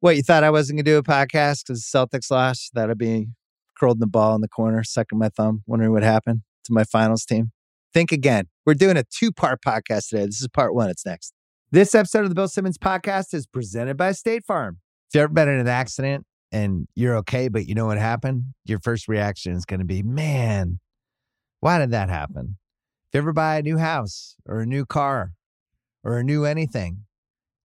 What you thought I wasn't gonna do a podcast because Celtics lost? That I'd be curled in the ball in the corner, sucking my thumb, wondering what happened to my finals team. Think again. We're doing a two-part podcast today. This is part one. It's next. This episode of the Bill Simmons podcast is presented by State Farm. If you've ever been in an accident and you're okay, but you know what happened, your first reaction is going to be, man, why did that happen? If you ever buy a new house or a new car or a new anything,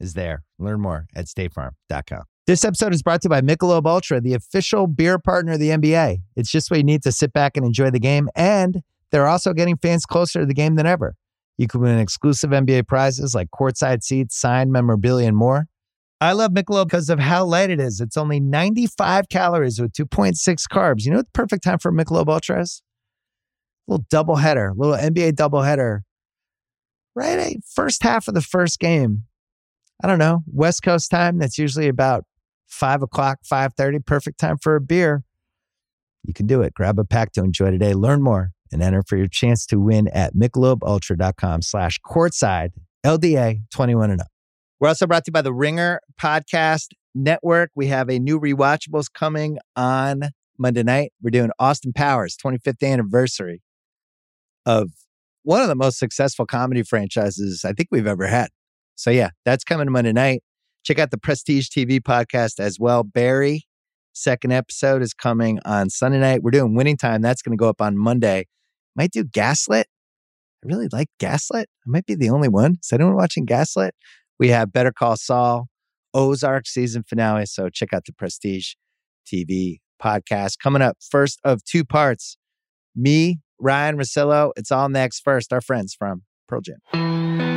is there. Learn more at statefarm.com. This episode is brought to you by Michelob Ultra, the official beer partner of the NBA. It's just what you need to sit back and enjoy the game, and they're also getting fans closer to the game than ever. You can win exclusive NBA prizes like courtside seats, signed memorabilia, and more. I love Michelob because of how light it is. It's only 95 calories with 2.6 carbs. You know what the perfect time for Michelob Ultra is? A little double header, little NBA double header. Right, first half of the first game. I don't know, West Coast time. That's usually about five o'clock, five thirty. Perfect time for a beer. You can do it. Grab a pack to enjoy today. Learn more and enter for your chance to win at michelobultra.com slash courtside LDA 21 and up. We're also brought to you by the Ringer Podcast Network. We have a new rewatchables coming on Monday night. We're doing Austin Powers 25th anniversary of one of the most successful comedy franchises I think we've ever had. So yeah, that's coming Monday night. Check out the Prestige TV podcast as well. Barry, second episode is coming on Sunday night. We're doing Winning Time. That's going to go up on Monday. Might do Gaslit. I really like Gaslit. I might be the only one. Is anyone watching Gaslit? We have Better Call Saul, Ozark season finale. So check out the Prestige TV podcast coming up. First of two parts. Me, Ryen Russillo. It's all next. First, our friends from Pearl Jam.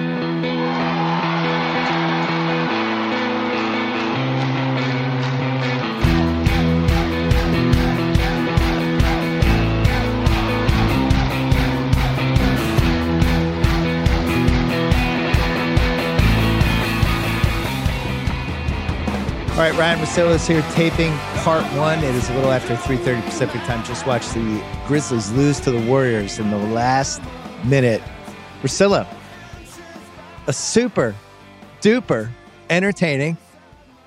Right, Ryen Russillo is here taping part one. It is a little after 3.30 Pacific time. Just watched the Grizzlies lose to the Warriors in the last minute. Russillo, a super duper entertaining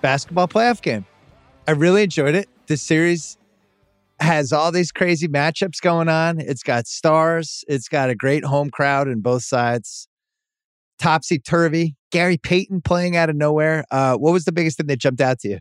basketball playoff game. I really enjoyed it. This series has all these crazy matchups going on. It's got stars. It's got a great home crowd in both sides. Topsy turvy. Gary Payton playing out of nowhere. Uh, what was the biggest thing that jumped out to you?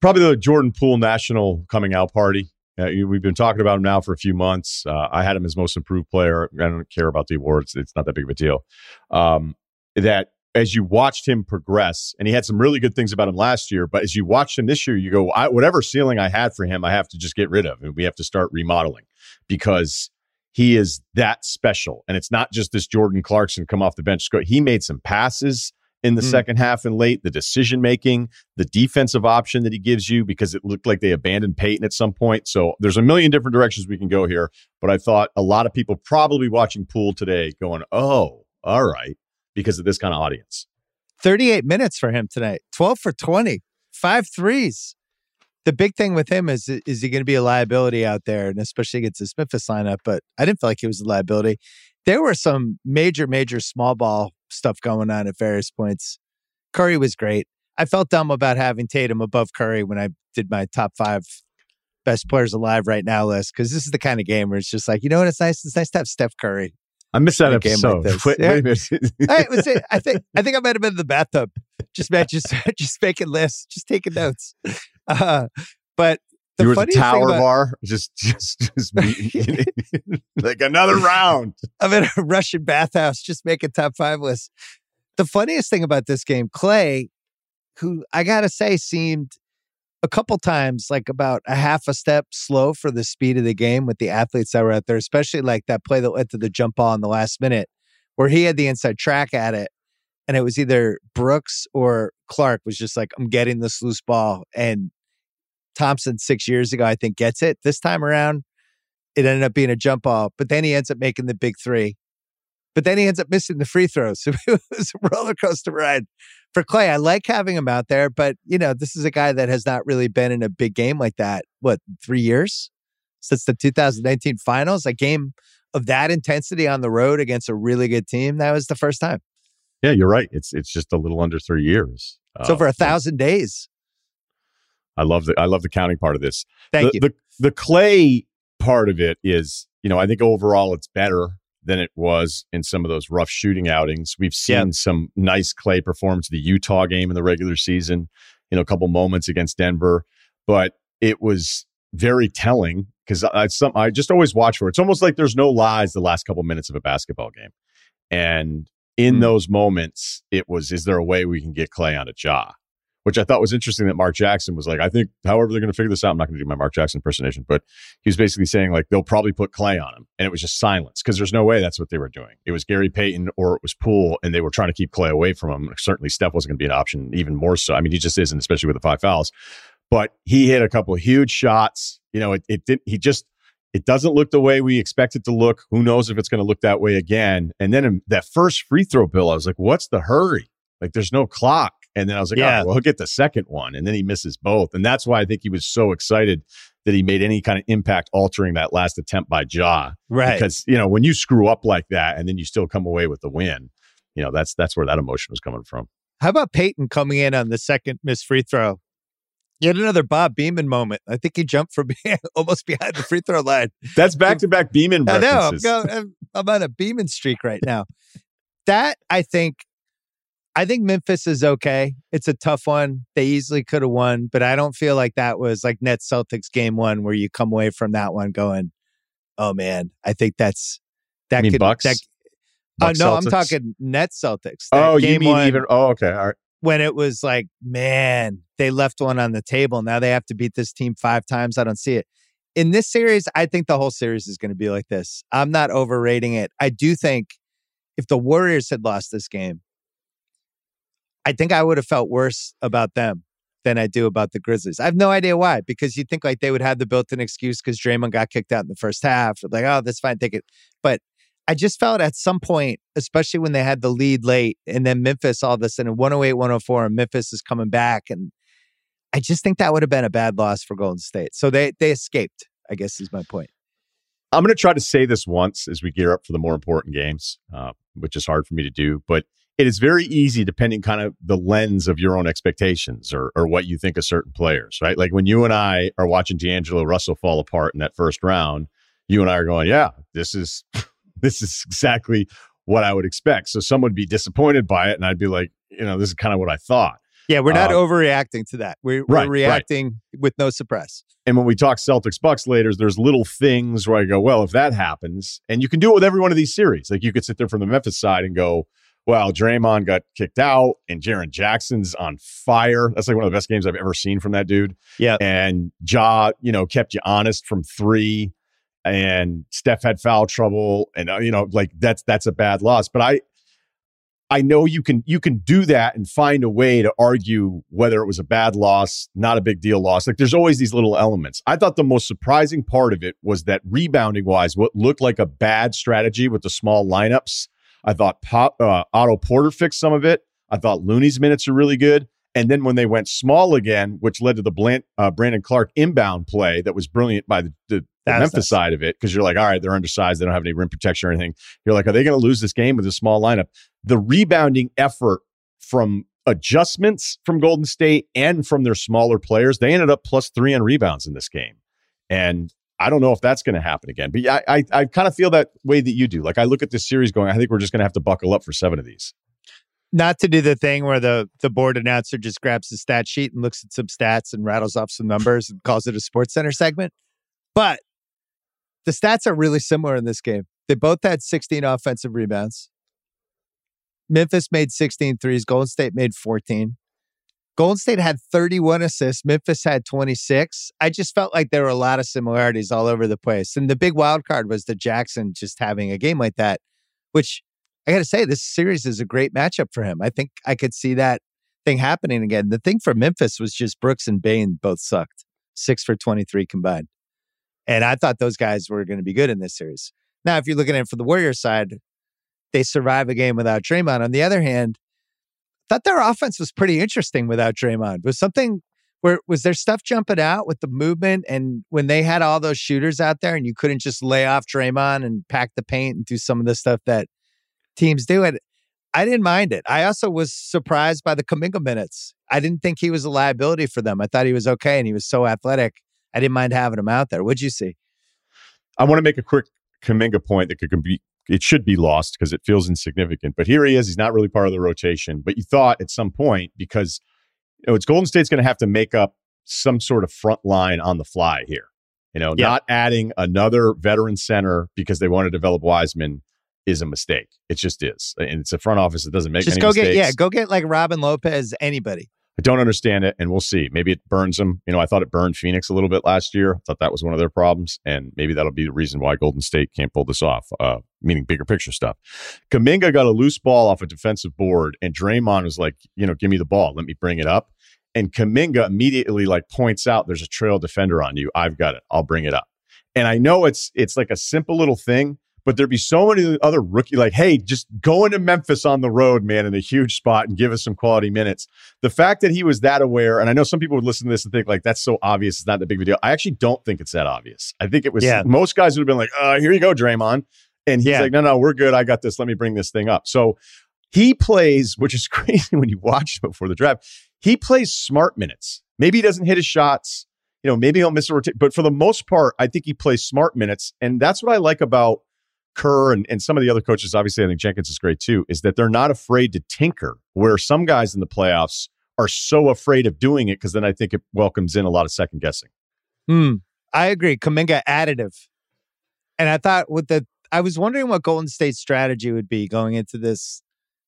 Probably the Jordan Poole National Coming Out Party. Uh, we've been talking about him now for a few months. Uh, I had him as most improved player. I don't care about the awards; it's not that big of a deal. Um, that as you watched him progress, and he had some really good things about him last year, but as you watched him this year, you go, whatever ceiling I had for him, I have to just get rid of, and we have to start remodeling because he is that special. And it's not just this Jordan Clarkson come off the bench. He made some passes in the mm. second half and late, the decision making, the defensive option that he gives you because it looked like they abandoned Payton at some point. So there's a million different directions we can go here. But I thought a lot of people probably watching Poole today going, oh, all right, because of this kind of audience. 38 minutes for him tonight, 12 for 20, five threes the big thing with him is is he going to be a liability out there, and especially against the Memphis lineup. But I didn't feel like he was a liability. There were some major, major small ball stuff going on at various points. Curry was great. I felt dumb about having Tatum above Curry when I did my top five best players alive right now list because this is the kind of game where it's just like you know what it's nice. It's nice to have Steph Curry. I missed that episode. Like wait, yeah. wait. I, I think I think I might have been in the bathtub, just just just making lists, just taking notes. Uh, but the you were the tower about, bar, just just just like another round. I'm in a Russian bathhouse, just making top five lists. The funniest thing about this game, Klay, who I gotta say seemed a couple times like about a half a step slow for the speed of the game with the athletes that were out there, especially like that play that led to the jump ball in the last minute, where he had the inside track at it. And it was either Brooks or Clarke was just like, I'm getting this loose ball. And Thompson six years ago, I think, gets it. This time around, it ended up being a jump ball, but then he ends up making the big three. But then he ends up missing the free throws. So it was a roller coaster ride for Klay. I like having him out there, but you know, this is a guy that has not really been in a big game like that. What, three years since the 2019 finals? A game of that intensity on the road against a really good team. That was the first time. Yeah, you're right. It's it's just a little under three years. It's uh, over a thousand days. I love the I love the counting part of this. Thank the, you. The the Klay part of it is, you know, I think overall it's better than it was in some of those rough shooting outings. We've seen yeah. some nice Klay performance the Utah game in the regular season, you know, a couple moments against Denver, but it was very telling because I some I just always watch for it. It's almost like there's no lies the last couple minutes of a basketball game. And in mm. those moments, it was, is there a way we can get Klay on a Ja? Which I thought was interesting that Mark Jackson was like, I think, however, they're going to figure this out. I'm not going to do my Mark Jackson impersonation, but he was basically saying, like, they'll probably put Klay on him. And it was just silence because there's no way that's what they were doing. It was Gary Payton or it was Poole, and they were trying to keep Klay away from him. Certainly, Steph wasn't going to be an option, even more so. I mean, he just isn't, especially with the five fouls. But he hit a couple of huge shots. You know, it, it didn't, he just, it doesn't look the way we expect it to look. Who knows if it's going to look that way again? And then that first free throw bill, I was like, what's the hurry? Like, there's no clock. And then I was like, oh, yeah. oh, well, he'll get the second one. And then he misses both. And that's why I think he was so excited that he made any kind of impact altering that last attempt by Ja. Right. Because, you know, when you screw up like that and then you still come away with the win, you know, that's that's where that emotion was coming from. How about Payton coming in on the second missed free throw? Yet another Bob Beamon moment. I think he jumped from almost behind the free throw line. That's back to back Beamon. I know. I'm, going, I'm on a Beamon streak right now. that I think I think Memphis is okay. It's a tough one. They easily could have won, but I don't feel like that was like Net Celtics game one where you come away from that one going, "Oh man, I think that's that you could Bucks." That, uh, no, I'm talking Net Celtics. oh, you mean one, even? Oh, okay, all right. When it was like, man, they left one on the table. Now they have to beat this team five times. I don't see it. In this series, I think the whole series is going to be like this. I'm not overrating it. I do think if the Warriors had lost this game, I think I would have felt worse about them than I do about the Grizzlies. I have no idea why, because you'd think like they would have the built-in excuse because Draymond got kicked out in the first half. Like, oh, that's fine, take it. But I just felt at some point, especially when they had the lead late, and then Memphis all of a sudden 108, 104, and Memphis is coming back. And I just think that would have been a bad loss for Golden State. So they they escaped, I guess is my point. I'm going to try to say this once as we gear up for the more important games, uh, which is hard for me to do. But it is very easy depending kind of the lens of your own expectations or, or what you think of certain players, right? Like when you and I are watching D'Angelo Russell fall apart in that first round, you and I are going, yeah, this is this is exactly what I would expect. So someone would be disappointed by it, and I'd be like, you know, this is kind of what I thought. Yeah, we're not uh, overreacting to that. We're, we're reacting right. with no suppress. And when we talk Celtics Bucks later, there's little things where I go, well, if that happens, and you can do it with every one of these series. Like you could sit there from the Memphis side and go, well, Draymond got kicked out and Jaren Jackson's on fire. That's like one of the best games I've ever seen from that dude. Yeah. And Ja, you know, kept you honest from three and Steph had foul trouble and uh, you know, like that's that's a bad loss. But I I know you can you can do that and find a way to argue whether it was a bad loss, not a big deal loss. Like there's always these little elements. I thought the most surprising part of it was that rebounding wise, what looked like a bad strategy with the small lineups I thought Pop, uh, Otto Porter fixed some of it. I thought Looney's minutes are really good. And then when they went small again, which led to the Bland, uh, Brandon Clarke inbound play that was brilliant by the, the, the Memphis nice. side of it, because you're like, all right, they're undersized. They don't have any rim protection or anything. You're like, are they going to lose this game with a small lineup? The rebounding effort from adjustments from Golden State and from their smaller players, they ended up plus three on rebounds in this game. And I don't know if that's going to happen again. But I, I, I kind of feel that way that you do. Like I look at this series going, I think we're just going to have to buckle up for seven of these. Not to do the thing where the the board announcer just grabs the stat sheet and looks at some stats and rattles off some numbers and calls it a Sports Center segment, but the stats are really similar in this game. They both had 16 offensive rebounds. Memphis made 16 threes. Golden State made 14. Golden State had 31 assists. Memphis had 26. I just felt like there were a lot of similarities all over the place. And the big wild card was the Jackson just having a game like that, which I got to say, this series is a great matchup for him. I think I could see that thing happening again. The thing for Memphis was just Brooks and Bane both sucked. six for 23 combined. And I thought those guys were going to be good in this series. Now, if you're looking at it from the Warriors side, they survive a game without Draymond. On the other hand, thought their offense was pretty interesting without Draymond. Was something where was there stuff jumping out with the movement and when they had all those shooters out there and you couldn't just lay off Draymond and pack the paint and do some of the stuff that teams do it. I didn't mind it. I also was surprised by the Kuminga minutes. I didn't think he was a liability for them. I thought he was okay and he was so athletic. I didn't mind having him out there. What'd you see? I want to make a quick Kuminga point that could be it should be lost because it feels insignificant. But here he is. He's not really part of the rotation. But you thought at some point because you know it's Golden State's going to have to make up some sort of front line on the fly here. You know, yeah. not adding another veteran center because they want to develop Wiseman is a mistake. It just is, and it's a front office that doesn't make just go mistakes. get yeah, go get like Robin Lopez, anybody. I don't understand it, and we'll see. Maybe it burns them. You know, I thought it burned Phoenix a little bit last year. I thought that was one of their problems, and maybe that'll be the reason why Golden State can't pull this off. Uh, meaning bigger picture stuff. Kuminga got a loose ball off a defensive board, and Draymond was like, you know, give me the ball, let me bring it up. And Kuminga immediately like points out, "There's a trail defender on you. I've got it. I'll bring it up." And I know it's it's like a simple little thing, but there'd be so many other rookie like, hey, just go into Memphis on the road, man, in a huge spot and give us some quality minutes. The fact that he was that aware, and I know some people would listen to this and think like that's so obvious, it's not that big of a deal. I actually don't think it's that obvious. I think it was yeah. most guys would have been like, uh, here you go, Draymond. And he's yeah. like, no, no, we're good. I got this. Let me bring this thing up. So he plays, which is crazy when you watch before the draft. He plays smart minutes. Maybe he doesn't hit his shots. You know, maybe he'll miss a rotation. But for the most part, I think he plays smart minutes. And that's what I like about Kerr and, and some of the other coaches, obviously, I think Jenkins is great too, is that they're not afraid to tinker, where some guys in the playoffs are so afraid of doing it because then I think it welcomes in a lot of second guessing. Hmm. I agree. Kuminga additive. And I thought with the, I was wondering what Golden State's strategy would be going into this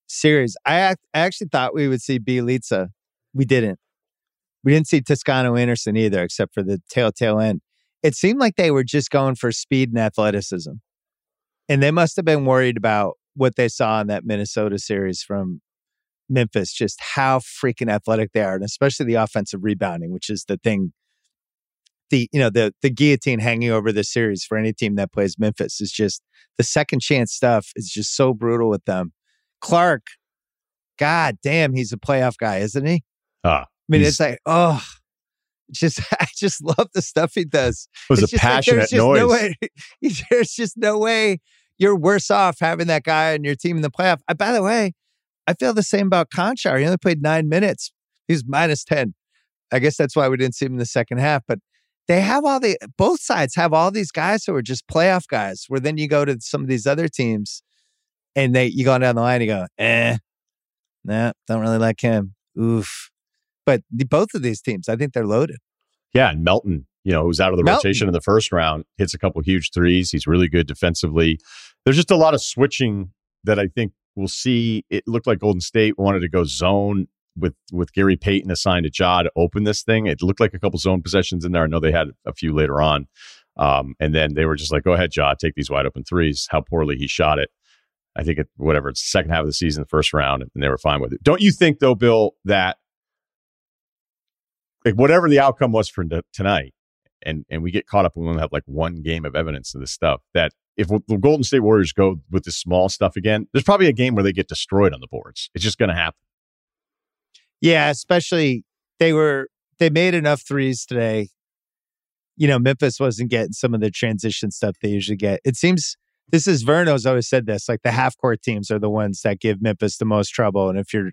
series. I, I actually thought we would see Bjelica. We didn't. We didn't see Toscano Anderson either, except for the tail tail end. It seemed like they were just going for speed and athleticism. And they must have been worried about what they saw in that Minnesota series from Memphis, just how freaking athletic they are, and especially the offensive rebounding, which is the thing. The you know the the guillotine hanging over the series for any team that plays Memphis is just the second chance stuff is just so brutal with them. Clarke, God damn, he's a playoff guy, isn't he? Uh, I mean, it's like oh, just I just love the stuff he does. It was it's a passionate like, noise. No way, there's just no way you're worse off having that guy on your team in the playoff. I, by the way, I feel the same about Konchar. He only played nine minutes. He's minus 10. I guess that's why we didn't see him in the second half. But they have all the, both sides have all these guys who are just playoff guys, where then you go to some of these other teams and they, you go down the line, you go, eh, nah, don't really like him. Oof. But the, both of these teams, I think they're loaded. Yeah. And Melton, you know, who's out of the rotation in the first round, hits a couple huge threes. He's really good defensively. There's just a lot of switching that I think we'll see. It looked like Golden State wanted to go zone with with Gary Payton assigned to Ja to open this thing. It looked like a couple zone possessions in there. I know they had a few later on. Um, and then they were just like, go ahead, Ja, take these wide open threes. How poorly he shot it. I think it, whatever, it's second half of the season, the first round, and they were fine with it. Don't you think, though, Bill, that like whatever the outcome was for tonight, and and we get caught up when we only have like one game of evidence of this stuff, that if the Golden State Warriors go with this small stuff again, there's probably a game where they get destroyed on the boards. It's just going to happen. Yeah, especially they were they made enough threes today. You know, Memphis wasn't getting some of the transition stuff they usually get. It seems this is Verno's always said this, like the half court teams are the ones that give Memphis the most trouble. And if you're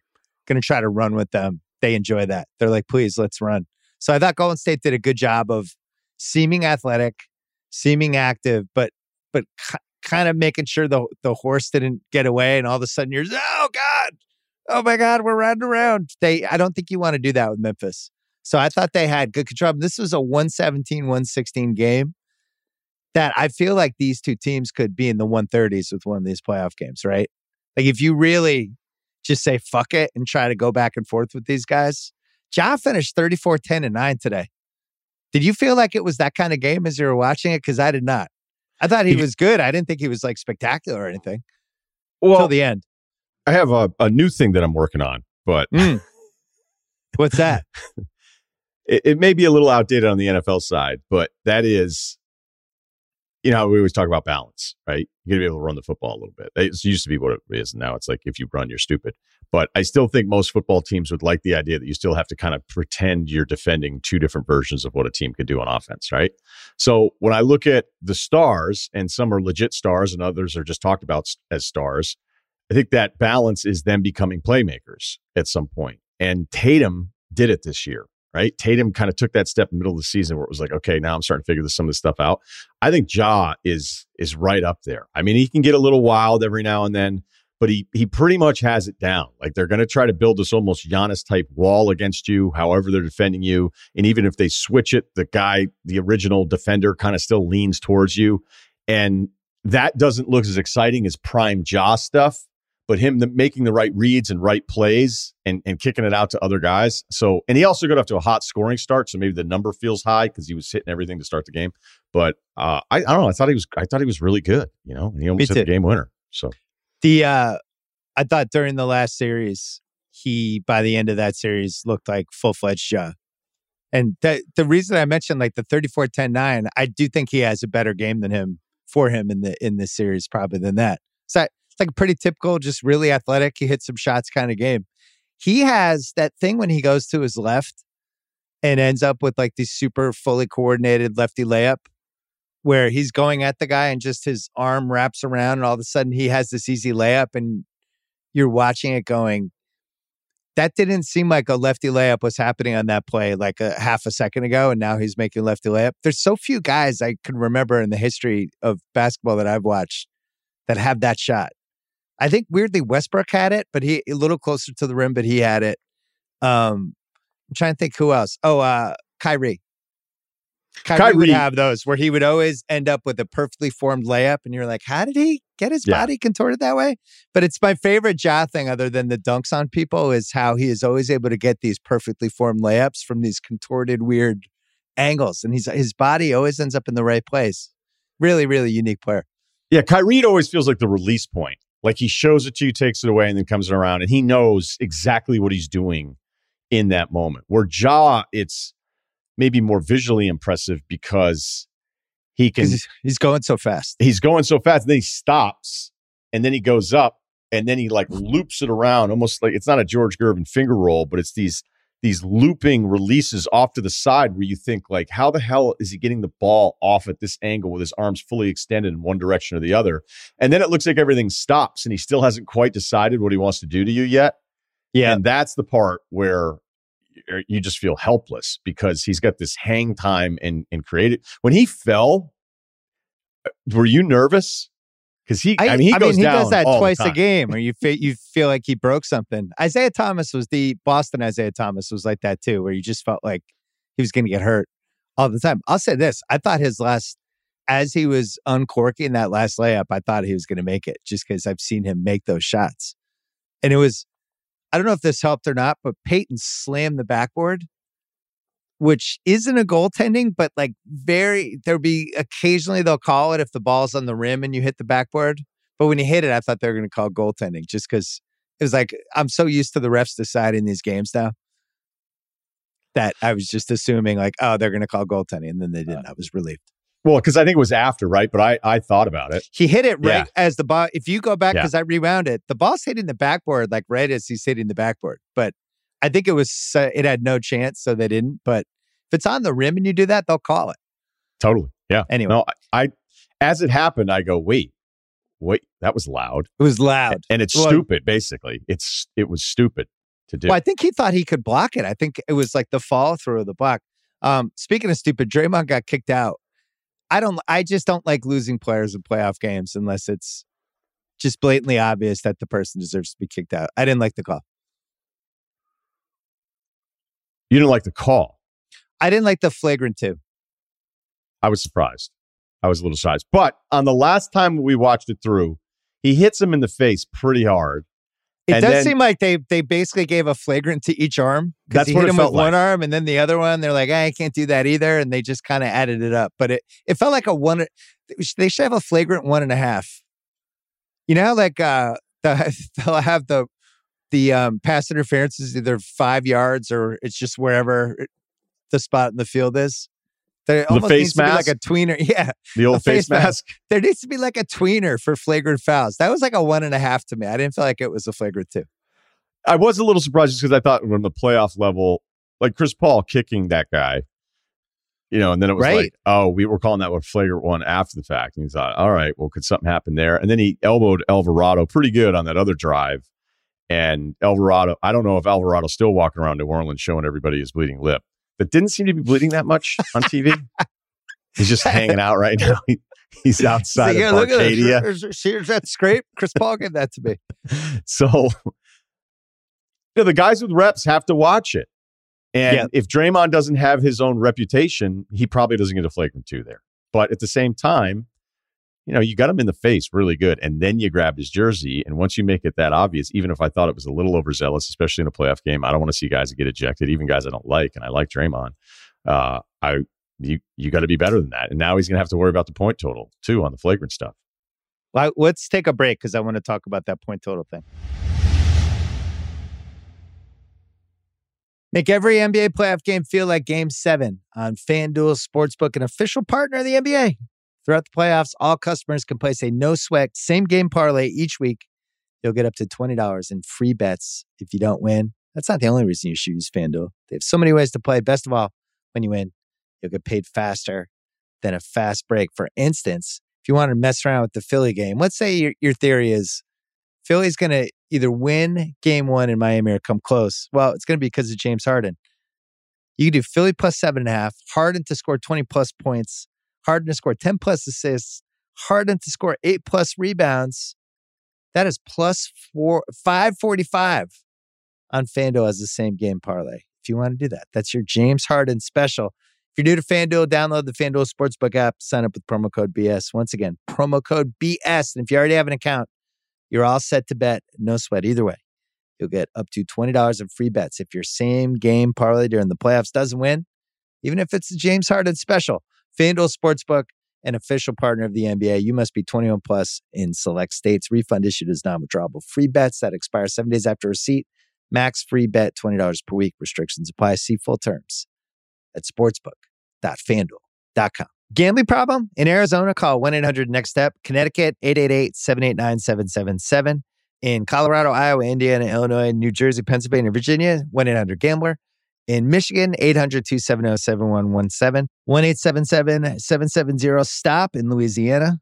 going to try to run with them, they enjoy that. They're like, please, let's run. So I thought Golden State did a good job of seeming athletic, seeming active, but but kind of making sure the the horse didn't get away, and all of a sudden you're oh god, oh my god, we're riding around. They I don't think you want to do that with Memphis. So I thought they had good control. This was a 117, 116 game that I feel like these two teams could be in the 130s with one of these playoff games, right? Like if you really just say fuck it and try to go back and forth with these guys. Ja finished 34 10 and 9 today. Did you feel like it was that kind of game as you were watching it? Because I did not. I thought he was good. I didn't think he was like spectacular or anything. Well, until the end. I have a, a new thing that I'm working on, but mm. what's that? it, it may be a little outdated on the NFL side, but that is, you know, we always talk about balance, right? You got to be able to run the football a little bit. It used to be what it is. Now it's like if you run, you're stupid. But I still think most football teams would like the idea that you still have to kind of pretend you're defending two different versions of what a team could do on offense, right? So when I look at the stars, and some are legit stars and others are just talked about as stars, I think that balance is them becoming playmakers at some point. And Tatum did it this year, right? Tatum kind of took that step in the middle of the season where it was like, okay, now I'm starting to figure this, some of this stuff out. I think Ja is is right up there. I mean, he can get a little wild every now and then, but he he pretty much has it down. Like they're going to try to build this almost Giannis type wall against you, however they're defending you. And even if they switch it, the guy, the original defender, kind of still leans towards you. And that doesn't look as exciting as prime Ja stuff but him the, making the right reads and right plays and, and kicking it out to other guys. So, and he also got off to a hot scoring start, so maybe the number feels high because he was hitting everything to start the game. But uh, I, I don't know. I thought he was. I thought he was really good. You know, and he almost hit the game winner. So the uh, I thought during the last series, he by the end of that series looked like full fledged Ja. And the the reason I mentioned like the 34-10-9, I do think he has a better game than him for him in the in this series probably than that. So like a pretty typical, just really athletic. He hits some shots kind of game. He has that thing when he goes to his left and ends up with like this super fully coordinated lefty layup where he's going at the guy and just his arm wraps around and all of a sudden he has this easy layup and you're watching it going that didn't seem like a lefty layup was happening on that play like a half a second ago and now he's making lefty layup there's so few guys i can remember in the history of basketball that i've watched that have that shot I think weirdly Westbrook had it, but he a little closer to the rim, but he had it. Um, I'm trying to think who else. Oh, uh, Kyrie. Kyrie, Kyrie would have those where he would always end up with a perfectly formed layup, and you're like, how did he get his yeah. body contorted that way? But it's my favorite Ja thing, other than the dunks on people, is how he is always able to get these perfectly formed layups from these contorted, weird angles, and he's his body always ends up in the right place. Really, really unique player. Yeah, Kyrie always feels like the release point. Like he shows it to you, takes it away, and then comes around, and he knows exactly what he's doing in that moment. Where Ja, it's maybe more visually impressive because he can. He's going so fast. He's going so fast, and then he stops, and then he goes up, and then he like loops it around, almost like it's not a George Gervin finger roll, but it's these these looping releases off to the side where you think like how the hell is he getting the ball off at this angle with his arms fully extended in one direction or the other? And then it looks like everything stops and he still hasn't quite decided what he wants to do to you yet. Yeah. And that's the part where you just feel helpless because he's got this hang time and and creative. When he fell uh, were you nervous because he, I, I, mean, he, I mean, he does that twice a game, where you feel you feel like he broke something. Isaiah Thomas was the Boston Isaiah Thomas was like that too, where you just felt like he was going to get hurt all the time. I'll say this: I thought his last, as he was uncorking that last layup, I thought he was going to make it, just because I've seen him make those shots, and it was. I don't know if this helped or not, but Payton slammed the backboard which isn't a goaltending, but like very, there'll be occasionally they'll call it if the ball's on the rim and you hit the backboard. But when you hit it, I thought they were going to call goaltending just because it was like, I'm so used to the refs deciding these games now that I was just assuming like, oh, they're going to call goaltending. And then they didn't. Uh, I was relieved. Well, because I think it was after, right? But I, I thought about it. He hit it right yeah. as the ball. If you go back, because yeah. I rewound it, the ball's hitting the backboard like right as he's hitting the backboard. But I think it was uh, it had no chance, so they didn't. But if it's on the rim and you do that, they'll call it. Totally. Yeah. Anyway, no, I, I as it happened, I go, wait, wait, that was loud. It was loud, and it's well, stupid. Basically, it's it was stupid to do. Well, I think he thought he could block it. I think it was like the fall through of the block. Um, speaking of stupid, Draymond got kicked out. I don't. I just don't like losing players in playoff games unless it's just blatantly obvious that the person deserves to be kicked out. I didn't like the call. You didn't like the call. I didn't like the flagrant two. I was surprised. I was a little surprised. But on the last time we watched it through, he hits him in the face pretty hard. It does then, seem like they they basically gave a flagrant to each arm because he hit him with like. one arm and then the other one. They're like, hey, I can't do that either, and they just kind of added it up. But it it felt like a one. They should have a flagrant one and a half. You know, like uh, the, they'll have the the um, pass interference is either five yards or it's just wherever the spot in the field is. There the almost face needs to mask? be like a tweener. Yeah, The old face face, mask. there needs to be like a tweener for flagrant fouls. That was like a one and a half to me. I didn't feel like it was a flagrant two. I was a little surprised just because I thought when the playoff level, like Chris Paul kicking that guy, you know, and then it was Right. like, oh, we were calling that one flagrant one after the fact. And he thought, all right, well, could something happen there? And then he elbowed Alvarado pretty good on that other drive. And Alvarado, I don't know if Alvarado's still walking around New Orleans showing everybody his bleeding lip, but didn't seem to be bleeding that much on TV. He's just hanging out right now. He, he's outside So, of look at Arcadia. this. Here's, here's that scrape. Chris Paul gave that to me. So, you know, the guys with reps have to watch it. And Yeah. if Draymond doesn't have his own reputation, he probably doesn't get a flagrant two there. But at the same time, you know, you got him in the face really good. And then you grab his jersey. And once you make it that obvious, even if I thought it was a little overzealous, especially in a playoff game, I don't want to see guys that get ejected, even guys I don't like. And I like Draymond. Uh, I, you, you got to be better than that. And now he's going to have to worry about the point total too on the flagrant stuff. Well, let's take a break because I want to talk about that point total thing. Make every NBA playoff game feel like game seven on FanDuel Sportsbook, an official partner of the NBA. Throughout the playoffs, all customers can place a no sweat same game parlay each week. You'll get up to $20 in free bets if you don't win. That's not the only reason you should use FanDuel. They have so many ways to play. Best of all, when you win, you'll get paid faster than a fast break. For instance, if you want to mess around with the Philly game, let's say your, your theory is Philly's going to either win game one in Miami or come close. Well, it's going to be because of James Harden. You can do Philly plus seven and a half, Harden to score 20 plus points, Harden to score 10 plus assists, Harden to score eight plus rebounds. That is plus four, 545 on FanDuel as the same game parlay. If you want to do that, that's your James Harden special. If you're new to FanDuel, download the FanDuel Sportsbook app, sign up with promo code BS. Once again, promo code BS. And if you already have an account, you're all set to bet. No sweat either way. You'll get up to $20 in free bets if your same game parlay during the playoffs doesn't win, even if it's the James Harden special. FanDuel Sportsbook, an official partner of the NBA. You must be 21 plus in select states. Refund issued as non-withdrawable. Free bets that expire seven days after receipt. Max free bet $20 per week. Restrictions apply. See full terms at sportsbook.fanduel.com. Gambling problem? In Arizona, call 1 800 Next Step. Connecticut, 888 789 7777. In Colorado, Iowa, Indiana, Illinois, New Jersey, Pennsylvania, Virginia, 1 800 Gambler. In Michigan, 800 270 7117. 1 877 770 STOP in Louisiana.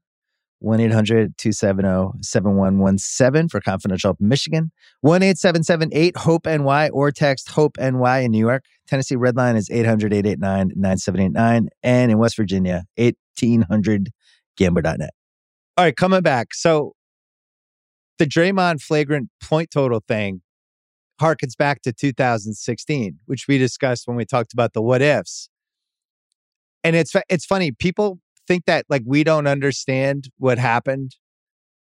1 800 270 7117 for confidential help Michigan. 1 877 8 HOPE NY or text HOPE NY in New York. Tennessee Red Line is 800 889 9789. And in West Virginia, 1800 gambler.net. All right, coming back. So the Draymond flagrant point total thing harkens back to 2016, which we discussed when we talked about the what ifs. And it's it's funny, people think that like we don't understand what happened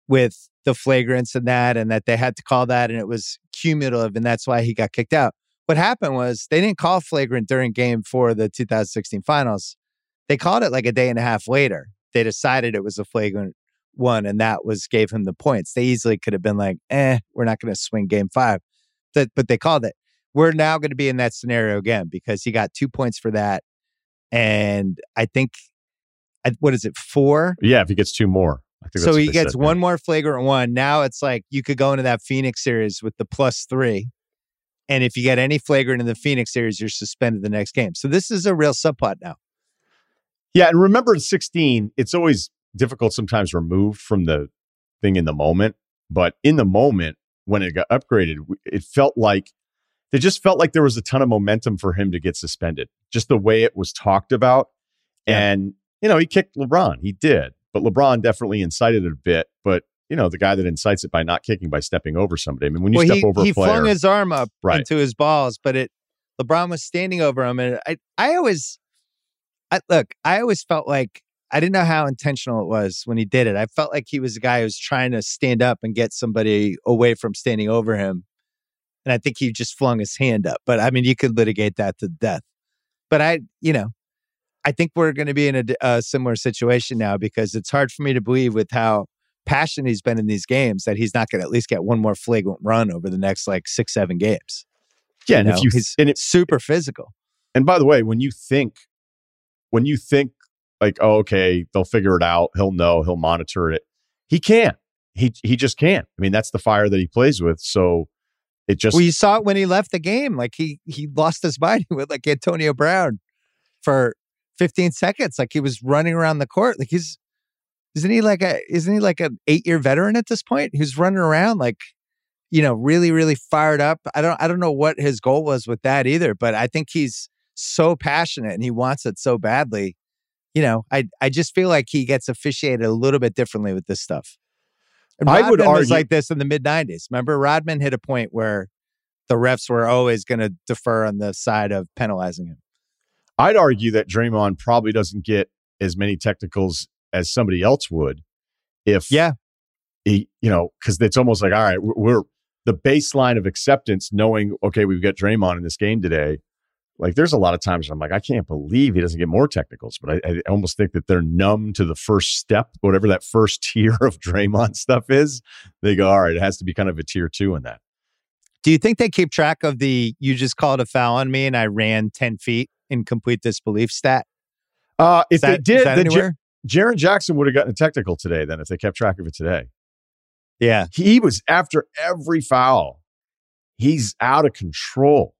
with the flagrants and that and that they had to call that and it was cumulative and that's why he got kicked out. What happened was they didn't call flagrant during game 4 of the 2016 finals. They called it like a day and a half later. They decided it was a flagrant one and that was gave him the points. They easily could have been like, "Eh, we're not going to swing game 5." That but they called it. We're now going to be in that scenario again because he got 2 points for that and I think I, what is it? 4? Yeah, if he gets two more. I think So he gets said, one more flagrant one. Now it's like you could go into that Phoenix series with the plus three. And if you get any flagrant in the Phoenix series, you're suspended the next game. So this is a real subplot now. Yeah, and remember in 16, it's always difficult sometimes removed from the thing in the moment. But in the moment, when it got upgraded, it felt like it just felt like there was a ton of momentum for him to get suspended. Just the way it was talked about. Yeah. And, you know, he kicked LeBron. He did. But LeBron definitely incited it a bit. But, you know, the guy that incites it by not kicking, by stepping over somebody. I mean, when you well, step he, over he a player. flung his arm up Right. into his balls, but it LeBron was standing over him. And I, I always, I, look, I always felt like I didn't know how intentional it was when he did it. I felt like he was a guy who was trying to stand up and get somebody away from standing over him. And I think he just flung his hand up. But I mean, you could litigate that to death. But I, you know, I think we're going to be in a similar situation now because it's hard for me to believe with how passionate he's been in these games that he's not going to at least get one more flagrant run over the next like six, seven games. yeah, and know? if you he's and it, super physical. And by the way, when you think, when you think like, oh, okay, they'll figure it out. He'll know. He'll monitor it. He can't. He he just can't. I mean, that's the fire that he plays with. So it just well, you saw it when he left the game. Like he he lost his mind with like Antonio Brown for 15 seconds. Like he was running around the court. Like he's isn't he like a isn't he like an eight year veteran at this point? He's running around like you know really really fired up. I don't I don't know what his goal was with that either, but I think he's so passionate and he wants it so badly. You know, I I just feel like he gets officiated a little bit differently with this stuff. And I would Rodman was like this in the mid '90s. Remember, Rodman hit a point where the refs were always going to defer on the side of penalizing him. I'd argue that Draymond probably doesn't get as many technicals as somebody else would if Yeah, he, you know, because it's almost like, all right, we're, we're the baseline of acceptance, knowing, okay, we've got Draymond in this game today. Like, there's a lot of times I'm like, I can't believe he doesn't get more technicals, but I, I almost think that they're numb to the first step, whatever that first tier of Draymond stuff is. They go, all right, it has to be kind of a tier two in that. Do you think they keep track of the you just called a foul on me and I ran 10 feet in complete disbelief stat? Uh, if that, they did, then J- Jaren Jackson would have gotten a technical today. Then, if they kept track of it today, yeah. he was after every foul. He's out of control.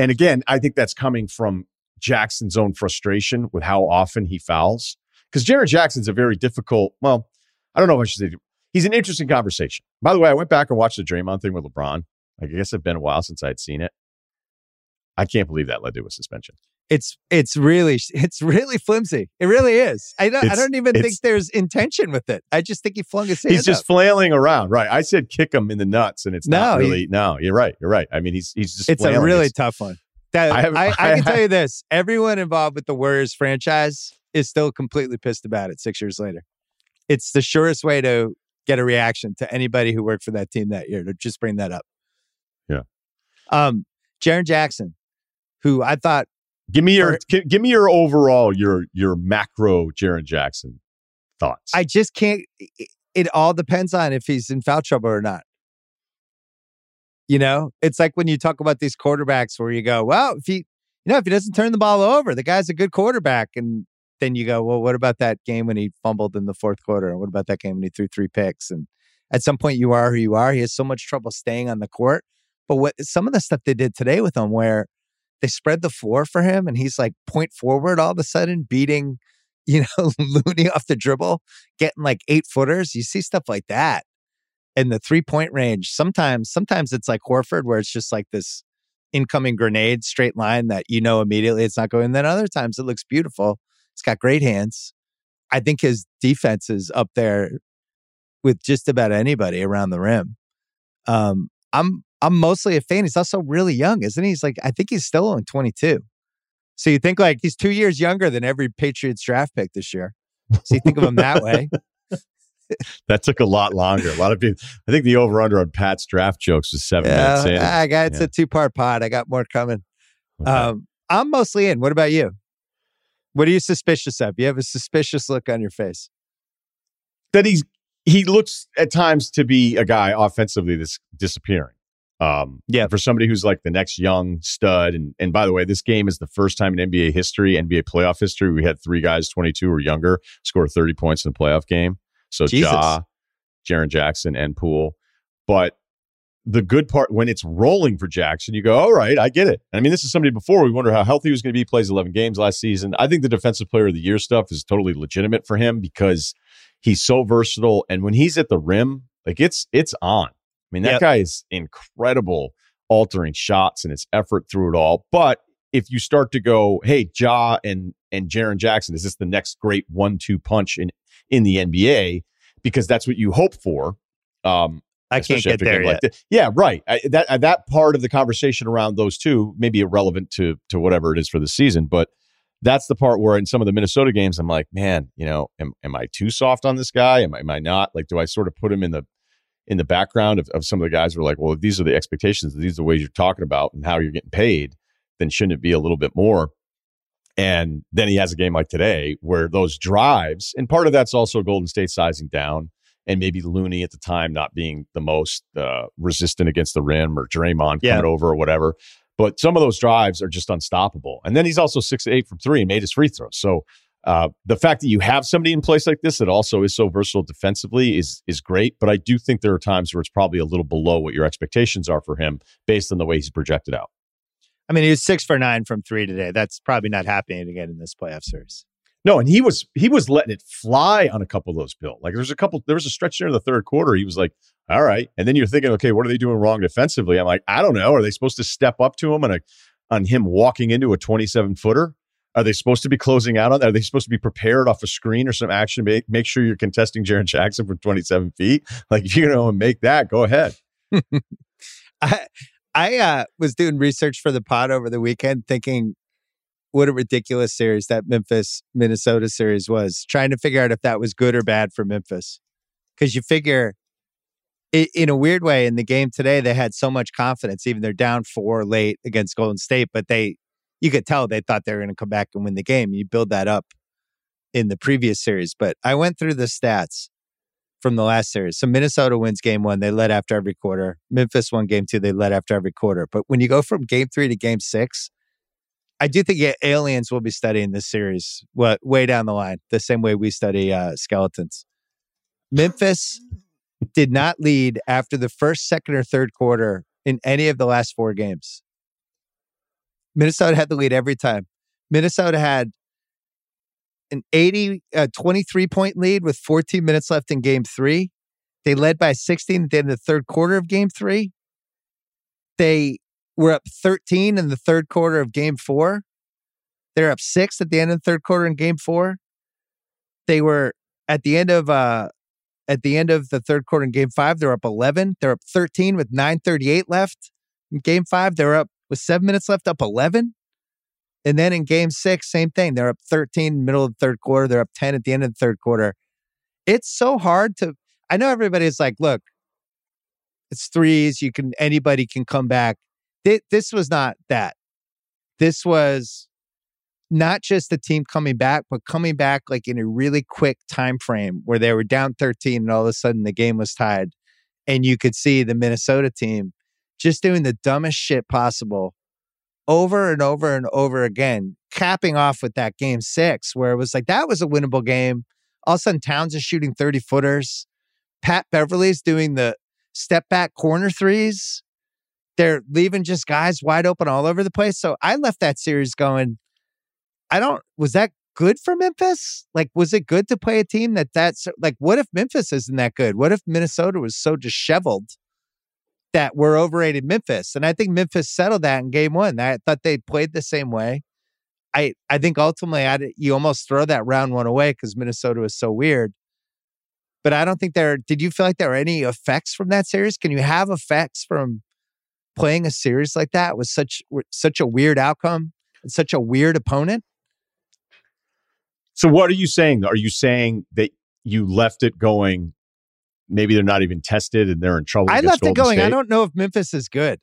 And again, I think that's coming from Jackson's own frustration with how often he fouls. Because Jaren Jackson's a very difficult, well, I don't know if I should say, he's an interesting conversation. By the way, I went back and watched the Draymond thing with LeBron. I guess it's been a while since I'd seen it. I can't believe that led to a suspension. It's it's really it's really flimsy. It really is. I don't I don't even think there's intention with it. I just think he flung his hand He's just up. flailing around, right? I said kick him in the nuts, and it's not No, he- really. no, you're right. You're right. I mean, he's he's just. It's a really It's- tough one. That, I I, have- I, I can tell you this: everyone involved with the Warriors franchise is still completely pissed about it. Six years later, it's the surest way to get a reaction to anybody who worked for that team that year to just bring that up. Yeah. Um, Jaren Jackson, who I thought Give me your Or- give me your overall your your macro Jaren Jackson thoughts. I just can't. It, it all depends on if he's in foul trouble or not. You know, it's like when you talk about these quarterbacks where you go, well, if he, you know, if he doesn't turn the ball over, the guy's a good quarterback. And then you go, well, what about that game when he fumbled in the fourth quarter? And what about that game when he threw three picks? And at some point, you are who you are. He has so much trouble staying on the court. But what some of the stuff they did today with him, where they spread the floor for him and he's like point forward all of a sudden, beating, you know, Looney off the dribble getting like eight footers. You see stuff like that. And the three point range, sometimes, sometimes it's like Horford, where it's just like this incoming grenade straight line that you know immediately it's not going. And then other times it looks beautiful. it's got great hands. I think his defense is up there with just about anybody around the rim. Um, I'm I'm mostly a fan. He's also really young, isn't he? He's like, I think he's still only 22. So you think like he's two years younger than every Patriots draft pick this year. So you think of him that way. that took a lot longer. A lot of people. I think the over under on Pat's draft jokes was seven minutes in. I got it's Yeah. a two part pod. I got more coming. Okay. Um, I'm mostly in. What about you? What are you suspicious of? You have a suspicious look on your face. that he's he looks at times to be a guy offensively that's disappearing. Um, Yeah. for somebody who's like the next young stud, and and by the way, this game is the first time in NBA history, NBA playoff history, we had three guys, twenty two or younger, score thirty points in a playoff game. So Jesus. Ja, Jaren Jackson, and Poole. But the good part when it's rolling for Jackson, you go, all right, I get it. I mean, this is somebody before we wonder how healthy he was going to be. Plays eleven games last season. I think the defensive player of the year stuff is totally legitimate for him because he's so versatile, and when he's at the rim, like it's it's on. I mean, that Yep. guy is incredible, altering shots and his effort through it all. But if you start to go, hey, Ja and and Jaren Jackson, is this the next great one-two punch in in the NBA? Because that's what you hope for. Um, I can't get there yet. like. Yeah, right. I, that uh, that part of the conversation around those two may be irrelevant to to whatever it is for the season, but that's the part where in some of the Minnesota games, I'm like, man, you know, am, am I too soft on this guy? Am am I not? Like, do I sort of put him in the in the background of, of some of the guys were like, well, if these are the expectations, these are the ways you're talking about and how you're getting paid, then shouldn't it be a little bit more? And then he has a game like today where those drives, and part of that's also Golden State sizing down and maybe Looney at the time not being the most uh, resistant against the rim or Draymond Yeah. coming over or whatever. But some of those drives are just unstoppable. And then he's also six to eight from three and made his free throws. So uh, the fact that you have somebody in place like this that also is so versatile defensively is is great. But I do think there are times where it's probably a little below what your expectations are for him based on the way he's projected out. I mean, he was six for nine from three today. That's probably not happening again in this playoff series. No, and he was he was letting it fly on a couple of those Bill. Like there's a couple there was a stretch there in the third quarter. He was like, all right. And then you're thinking, okay, what are they doing wrong defensively? I'm like, I don't know. Are they supposed to step up to him on a on him walking into a 27 footer? Are they supposed to be closing out on that? Are they supposed to be prepared off a screen or some action? Make, make sure you're contesting Jaren Jackson from 27 feet. Like you know, make that, go ahead. I I uh, was doing research for the pod over the weekend, thinking what a ridiculous series that Memphis Minnesota series was. Trying to figure out if that was good or bad for Memphis, because you figure in a weird way in the game today they had so much confidence even they're down four late against golden state but they you could tell they thought they were going to come back and win the game you build that up in the previous series but i went through the stats from the last series. So minnesota wins game one they led after every quarter. Memphis won game two they led after every quarter. But when you go from game three to game six i do think yeah, aliens will be studying this series what way down the line the same way we study uh, skeletons. Memphis did not lead after the first, second, or third quarter in any of the last four games. Minnesota had the lead every time. Minnesota had an 80, uh, 23 point lead with 14 minutes left in game three. They led by 16 at the end of the third quarter of game three. They were up 13 in the third quarter of game four. They're up six at the end of the third quarter in game four. They were at the end of uh, at the end of the third quarter in game five, they're up 11. They're up 13 with 9.38 left. In game five, they're up with seven minutes left, up 11. And then in game six, same thing. They're up 13 middle of the third quarter. They're up 10 at the end of the third quarter. It's so hard to, I know everybody's like, look, it's threes. You can, anybody can come back. This was not that. This was not just the team coming back, but coming back like in a really quick time frame where they were down 13 and all of a sudden the game was tied. And you could see the Minnesota team just doing the dumbest shit possible over and over and over again, capping off with that game six, where it was like that was a winnable game. All of a sudden, Towns is shooting 30 footers. Pat Beverley's doing the step back corner threes. They're leaving just guys wide open all over the place. So I left that series going, I don't, was that good for Memphis? Like, was it good to play a team that that's like, what if Memphis isn't that good? What if Minnesota was so disheveled that we're overrated Memphis? And I think Memphis settled that in game one. I thought they played the same way. I, I think ultimately I, you almost throw that round one away because Minnesota was so weird. But I don't think there, did you feel like there were any effects from that series? Can you have effects from playing a series like that with such, such a weird outcome and such a weird opponent? So what are you saying? Are you saying that you left it going? Maybe they're not even tested and they're in trouble. I left Golden it going. State? I don't know if Memphis is good.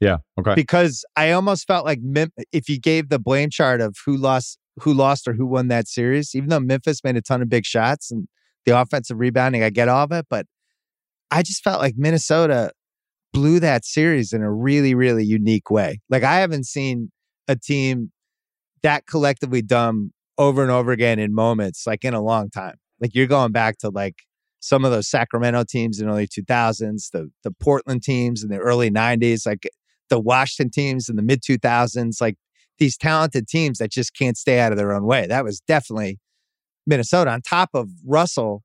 Yeah. Okay. Because I almost felt like Mem- if you gave the blame chart of who lost, who lost, or who won that series, even though Memphis made a ton of big shots and the offensive rebounding, I get all of it, but I just felt like Minnesota blew that series in a really, really unique way. Like I haven't seen a team that collectively dumb over and over again in moments, like in a long time. Like you're going back to like some of those Sacramento teams in the early 2000s, the the Portland teams in the early 90s, like the Washington teams in the mid 2000s, like these talented teams that just can't stay out of their own way. That was definitely Minnesota. On top of Russell,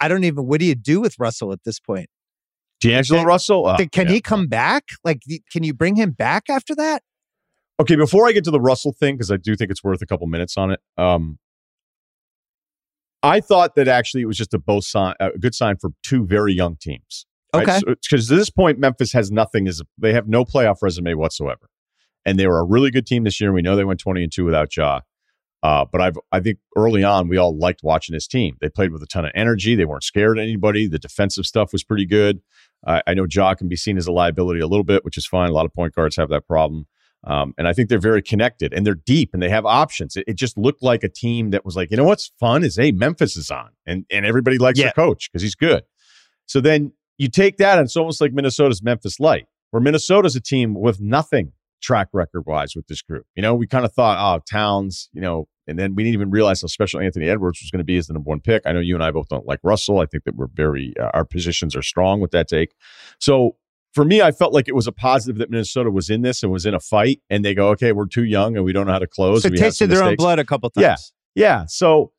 I don't even. What do you do with Russell at this point? D'Angelo Can- Russell? Uh, can yeah. he come back? Like, can you bring him back after that? Okay, before I get to the Russell thing, because I do think it's worth a couple minutes on it. Um, I thought that actually it was just a both sign, a good sign for two very young teams. Okay. Because at this point, Memphis has nothing. Is they have no playoff resume whatsoever, and they were a really good team this year. We know they went twenty and two without Ja. Uh, but I've I think early on we all liked watching this team. They played with a ton of energy. They weren't scared of anybody. The defensive stuff was pretty good. Uh, I know Ja can be seen as a liability a little bit, which is fine. A lot of point guards have that problem. Um, and I think they're very connected and they're deep and they have options. It, it, just looked like a team that was like, you know what's fun is hey, Memphis is on and, and everybody likes Yeah. their coach because he's good. So then you take that and it's almost like Minnesota's Memphis Light, where Minnesota's a team with nothing track record wise with this group. You know, we kind of thought, oh, Towns, you know, and then we didn't even realize how special Anthony Edwards was going to be as the number one pick. I know you and I both don't like Russell. I think that we're very, uh, our positions are strong with that take. So for me, I felt like it was a positive that Minnesota was in this and was in a fight. And they go, okay, we're too young and we don't know how to close. So tasted their own blood a couple times. Yeah. Yeah. So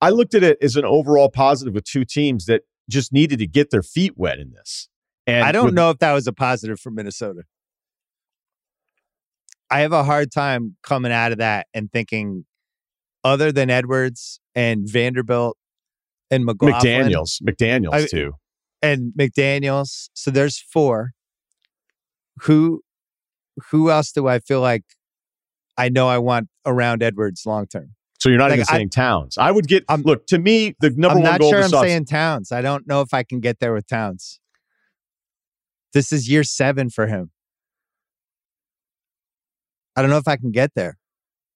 I looked at it as an overall positive with two teams that just needed to get their feet wet in this. And I don't with, know if that was a positive for Minnesota. I have a hard time coming out of that and thinking, other than Edwards and Vanderbilt and McLaughlin, McDaniels, McDaniels I, too, and McDaniels. So there's four. Who, who else do I feel like I know I want around Edwards long term? So you're not like, even saying I, Towns. I would get I'm, look to me the number one. I'm not. Sure I'm saying Towns. I don't know if I can get there with Towns. This is year seven for him. I don't know if I can get there.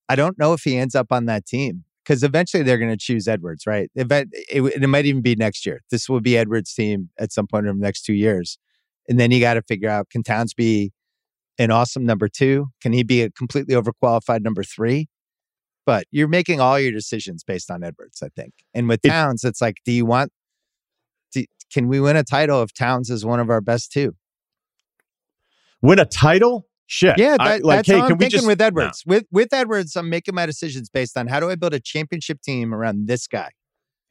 I don't know if he ends up on that team because eventually they're going to choose Edwards, right? It, it, it, might even be next year. This will be Edwards' team at some point in the next two years. And then you got to figure out can Towns be an awesome number two? Can he be a completely overqualified number three? But you're making all your decisions based on Edwards, I think. And with Towns, it's like, do you want, do, can we win a title if Towns is one of our best two? Win a title? Shit. Yeah, that, I, like, that's hey, how I'm thinking just, with Edwards. No. With with Edwards, I'm making my decisions based on how do I build a championship team around this guy.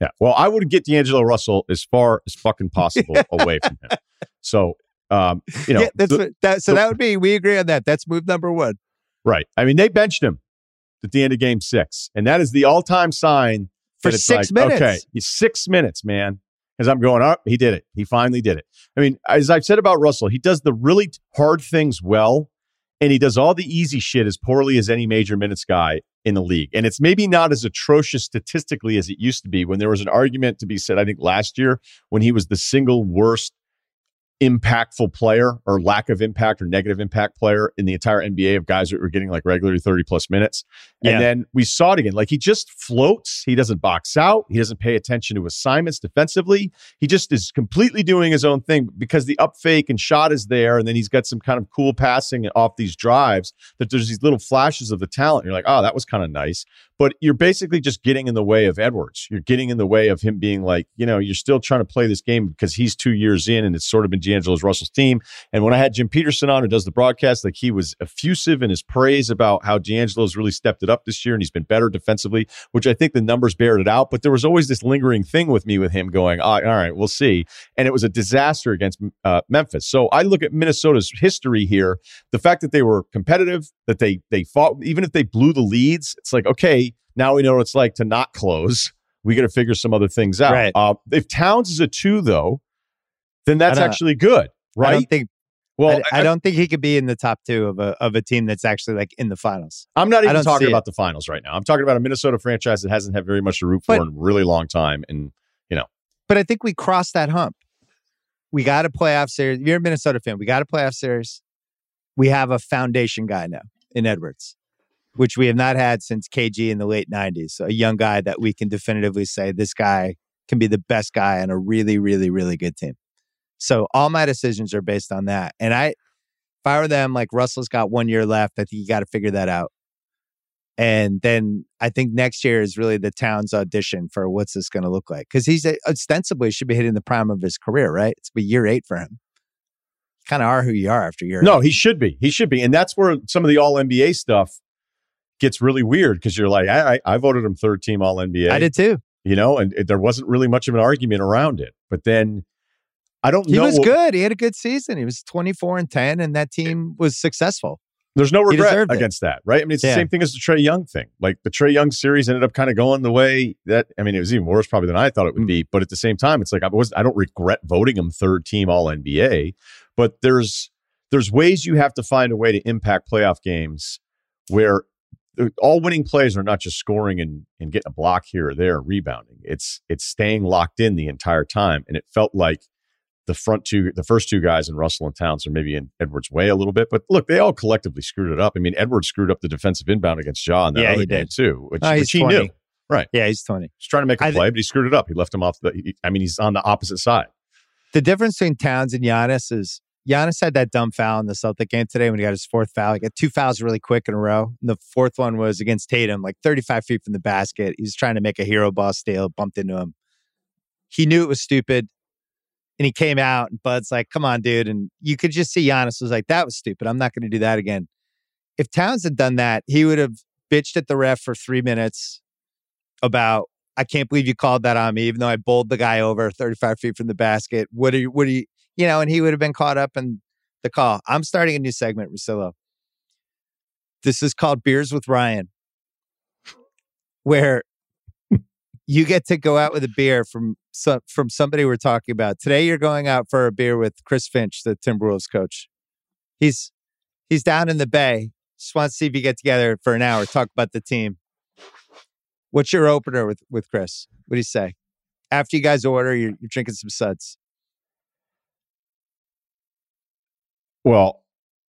Yeah. Well, I would get D'Angelo Russell as far as fucking possible away from him. So, um, you know, yeah, that's the, that, so the, that would be we agree on that. That's move number one. Right. I mean, they benched him at the end of game six, and that is the all-time sign for six like, minutes. Okay, he's six minutes, man. As I'm going up, he did it. He finally did it. I mean, as I've said about Russell, he does the really hard things well and he does all the easy shit as poorly as any major minutes guy in the league. And it's maybe not as atrocious statistically as it used to be when there was an argument to be said, I think last year, when he was the single worst impactful player or lack of impact or negative impact player in the entire NBA of guys that were getting like regularly 30 plus minutes. And yeah. then we saw it again. Like he just floats. He doesn't box out. He doesn't pay attention to assignments defensively. He just is completely doing his own thing because the up fake and shot is there. And then he's got some kind of cool passing off these drives that there's these little flashes of the talent. You're like, oh, that was kind of nice. But you're basically just getting in the way of Edwards. You're getting in the way of him being like, you know, you're still trying to play this game because he's two years in and it's sort of been D'Angelo's Russell's team. And when I had Jim Petersen on, who does the broadcast, like he was effusive in his praise about how D'Angelo's really stepped it up this year and he's been better defensively, which I think the numbers bared it out. But there was always this lingering thing with me with him going, oh, all right, we'll see. And it was a disaster against uh, Memphis. So I look at Minnesota's history here. The fact that they were competitive, that they they fought, even if they blew the leads, it's like, okay, now we know what it's like to not close. We got to figure some other things out. Right. Uh, if Towns is a two, though, then that's actually good right? I don't think. Well, I, I, don't think he could be in the top two of a of a team that's actually like in the finals. I'm not even talking about it. the finals right now. I'm talking about a Minnesota franchise that hasn't had very much to root for but, in a really long time, and you know. But I think we crossed that hump. We got a playoff series. You're a Minnesota fan. We got a playoff series. We have a foundation guy now in Edwards, which we have not had since KG in the late '90s. So a young guy that we can definitively say this guy can be the best guy on a really, really, really good team. So all my decisions are based on that. And I, if I were them, like Russell's got one year left, I think you got to figure that out. And then I think next year is really the Towns' audition for what's this going to look like. Because he's ostensibly should be hitting the prime of his career, right? It's be year eight for him. Kind of are who you are after year. No, he should be. He should be, and that's where some of the All NBA stuff gets really weird because you're like, I, I, I voted him third team All NBA. I did too. You know, and it, there wasn't really much of an argument around it. But then I don't he know. He was what, good. He had a good season. He was 24 and 10, and that team was successful. There's no regret against that, right? I mean, it's yeah. the same thing as the Trae Young thing. Like the Trae Young series ended up kind of going the way that I mean, it was even worse probably than I thought it would mm. be. But at the same time, it's like I was I don't regret voting him third team All NBA. But there's there's ways you have to find a way to impact playoff games where all winning plays are not just scoring and, and getting a block here or there, rebounding. It's it's staying locked in the entire time. And it felt like the front two, the first two guys in Russell and Towns are maybe in Edwards' way a little bit, but look, they all collectively screwed it up. I mean, Edwards screwed up the defensive inbound against Ja in that yeah, other game too, which, oh, which he 20. knew. Right. Yeah, he's 20. He's trying to make a I play, th- but he screwed it up. He left him off the, he, I mean, he's on the opposite side. The difference between Towns and Giannis is Giannis had that dumb foul in the Celtic game today when he got his fourth foul. He got two fouls really quick in a row. And the fourth one was against Tatum, like 35 feet from the basket. He was trying to make a hero ball steal, bumped into him. He knew it was stupid. And he came out, and Bud's like, come on, dude. And you could just see Giannis was like, that was stupid. I'm not going to do that again. If Towns had done that, he would have bitched at the ref for three minutes about, I can't believe you called that on me, even though I bowled the guy over 35 feet from the basket. What are you, what are you, you know, and he would have been caught up in the call. I'm starting a new segment, Russillo. This is called Beers with Ryen, where you get to go out with a beer from from somebody we're talking about. Today, you're going out for a beer with Chris Finch, the Timberwolves coach. He's he's down in the Bay. Just wants to see if you get together for an hour, talk about the team. What's your opener with with Chris? What do you say? After you guys order, you're, you're drinking some suds. Well,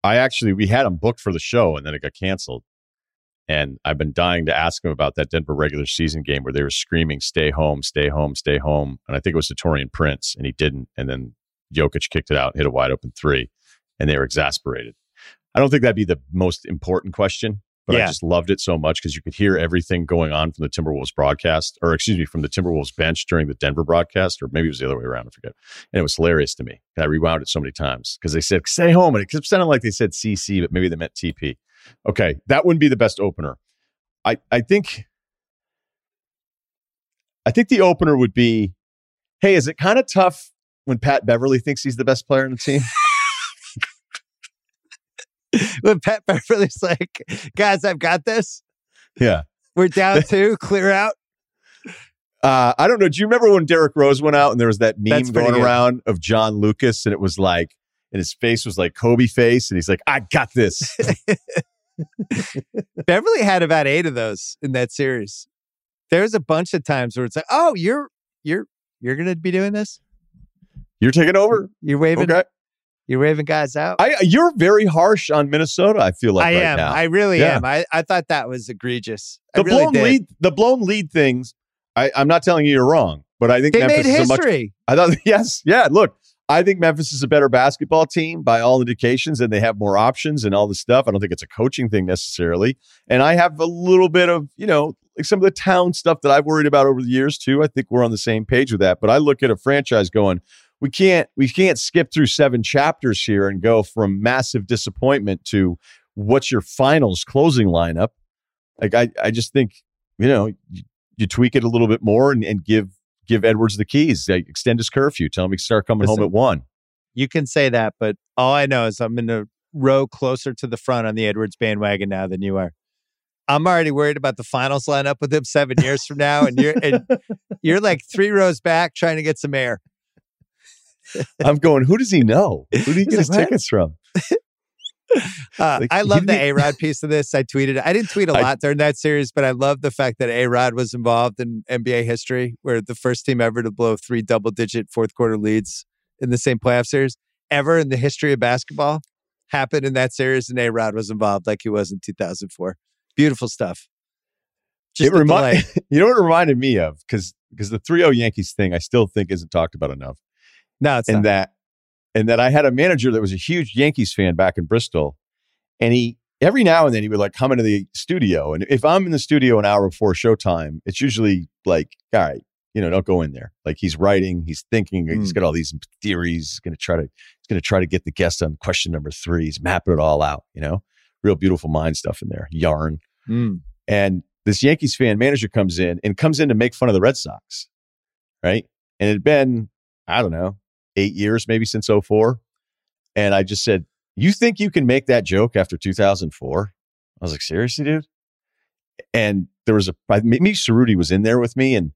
I actually we had him booked for the show and then it got canceled. And I've been dying to ask him about that Denver regular season game where they were screaming, "Stay home, stay home, stay home." And I think it was the Taurean Prince, and he didn't. And then Jokic kicked it out, hit a wide open three, and they were exasperated. I don't think that'd be the most important question, but Yeah. I just loved it so much because you could hear everything going on from the Timberwolves broadcast, or excuse me, from the Timberwolves bench during the Denver broadcast, or maybe it was the other way around. I forget. And it was hilarious to me. I rewound it so many times because they said "stay home," and it kept sounding like they said CC, but maybe they meant TP. Okay, that wouldn't be the best opener. I I think I think the opener would be, "Hey, is it kind of tough when Pat Beverley thinks he's the best player on the team?" when Pat Beverley's like, guys, I've got this. yeah. We're down two, clear out. Uh, I don't know. Do you remember when Derrick Rose went out and there was that meme That's going around of John Lucas and it was like, and his face was like Kobe face, and he's like, "I got this." Beverley had about eight of those in that series. There's a bunch of times where it's like, oh, you're you're you're gonna be doing this. You're taking over. You're waving Okay. you're waving guys out. I you're very harsh on Minnesota. I feel like I right am. now. I really Yeah. am. I, I thought that was egregious. the really blown did. lead, the blown lead things. I, I'm not telling you you're wrong, but I think They Memphis made is a much history. I thought, yes, yeah. Look, I think Memphis is a better basketball team by all indications, and they have more options and all this stuff. I don't think it's a coaching thing necessarily. And I have a little bit of, you know, like some of the Towns stuff that I've worried about over the years too. I think we're on the same page with that. But I look at a franchise going, we can't, we can't skip through seven chapters here and go from massive disappointment to what's your finals closing lineup. Like I, I just think, you know, you, you tweak it a little bit more and, and give give Edwards the keys. Like, extend his curfew. Tell him he can start coming Listen. home at one. You can say that, but all I know is I'm in a row closer to the front on the Edwards bandwagon now than you are. I'm already worried about the finals lineup with him seven years from now, and you're and you're like three rows back trying to get some air. I'm going. Who does he know? Who did he He's get his like, "What?" tickets from? Uh, Like, I love the A Rod piece of this. I tweeted. I didn't tweet a lot during that series, but I love the fact that A Rod was involved in NBA history, where the first team ever to blow three double digit fourth quarter leads in the same playoff series ever in the history of basketball happened in that series, and A Rod was involved like he was in 2004. Beautiful stuff. Just It remi- You know what it reminded me of? Because because the 3-0 Yankees thing, I still think isn't talked about enough. No, it's and not. that and that I had a manager that was a huge Yankees fan back in Bristol, and he every now and then he would like come into the studio, and if I'm in the studio an hour before showtime, it's usually like, all right, you know, don't go in there. Like he's writing, he's thinking, he's got all these theories. He's going to try to he's going to try to get the guest on question number three. He's mapping it all out. You know, real beautiful mind stuff in there, yarn. Mm. And this Yankees fan manager comes in and comes in to make fun of the Red Sox. Right. And it had been, I don't know, eight years maybe since 04. And I just said, You think you can make that joke after 2004? I was like, Seriously, dude? And there was a, I- maybe Cerruti was in there with me and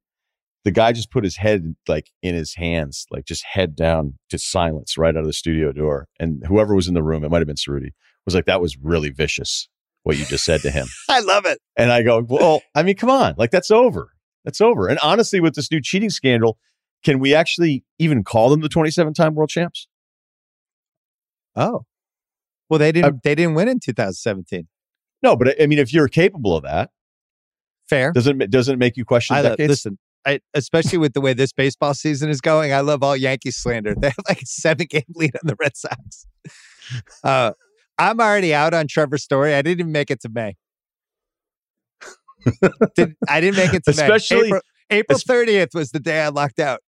the guy just put his head like in his hands, like just head down, to silence right out of the studio door. And whoever was in the room, it might have been Cerruti, was like, That was really vicious what you just said to him. I love it. And I go, well, I mean, come on, like that's over. That's over. And honestly, with this new cheating scandal, can we actually even call them the 27 time world champs? Oh, well, they didn't. they didn't win in 2017. No, but I- mean, if you're capable of that, Fair. doesn't it, doesn't make you question I listen. I, especially with the way this baseball season is going. I love all Yankee slander. They have like a seven game lead on the Red Sox. Uh, I'm already out on Trevor Story. I didn't even make it to May. Did, I didn't make it to Especially- May. April, April 30th was the day I locked out.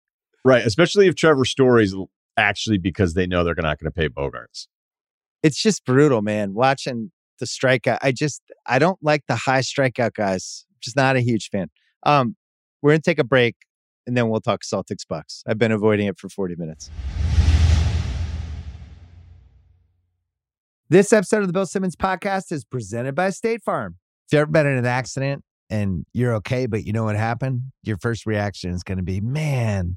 Right. Especially if Trevor Story's actually because they know they're not going to pay Bogaerts. It's just brutal, man. Watching the strikeout. I just I don't like the high strikeout guys. Just not a huge fan. Um, we're gonna take a break and then we'll talk Celtics Bucks. I've been avoiding it for 40 minutes. This episode of the Bill Simmons podcast is presented by State Farm. If you've ever been in an accident and you're okay, but you know what happened, your first reaction is going to be, man,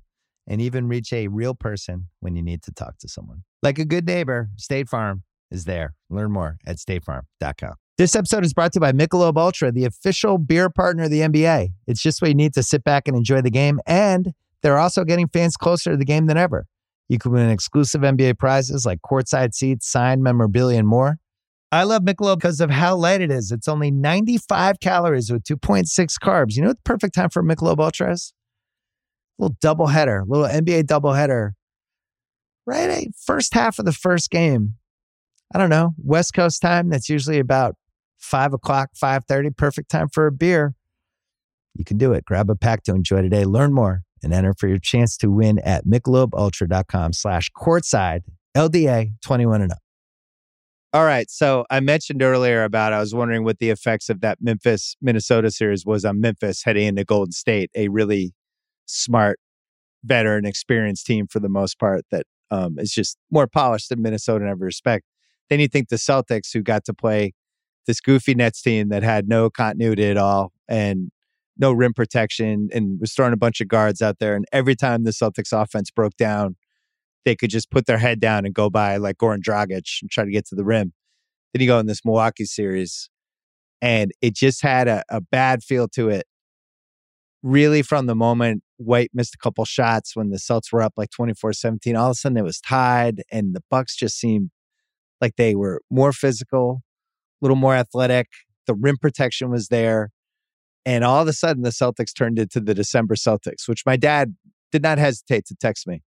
and even reach a real person when you need to talk to someone. Like a good neighbor, State Farm is there. Learn more at statefarm.com. This episode is brought to you by Michelob Ultra, the official beer partner of the NBA. It's just what you need to sit back and enjoy the game, and they're also getting fans closer to the game than ever. You can win exclusive NBA prizes like courtside seats, signed memorabilia, and more. I love Michelob because of how light it is. It's only 95 calories with 2.6 carbs. You know what the perfect time for Michelob Ultra is? Little double header, little NBA double header. Right, first half of the first game. I don't know West Coast time. That's usually about five o'clock, five thirty. Perfect time for a beer. You can do it. Grab a pack to enjoy today. Learn more and enter for your chance to win at michelobultra.com slash courtside LDA 21 and up. All right. So I mentioned earlier about I was wondering what the effects of that Memphis Minnesota series was on Memphis heading into Golden State, a really smart, veteran, experienced team for the most part that um, is just more polished than Minnesota in every respect. Then you think the Celtics, who got to play this goofy Nets team that had no continuity at all and no rim protection and was throwing a bunch of guards out there. And every time the Celtics offense broke down, they could just put their head down and go by like Goran Dragic and try to get to the rim. Then you go in this Milwaukee series, and it just had a, a bad feel to it. Really, from the moment White missed a couple shots when the Celts were up like 24 17, all of a sudden it was tied, and the Bucks just seemed like they were more physical, a little more athletic. The rim protection was there. And all of a sudden, the Celtics turned into the December Celtics, which my dad did not hesitate to text me.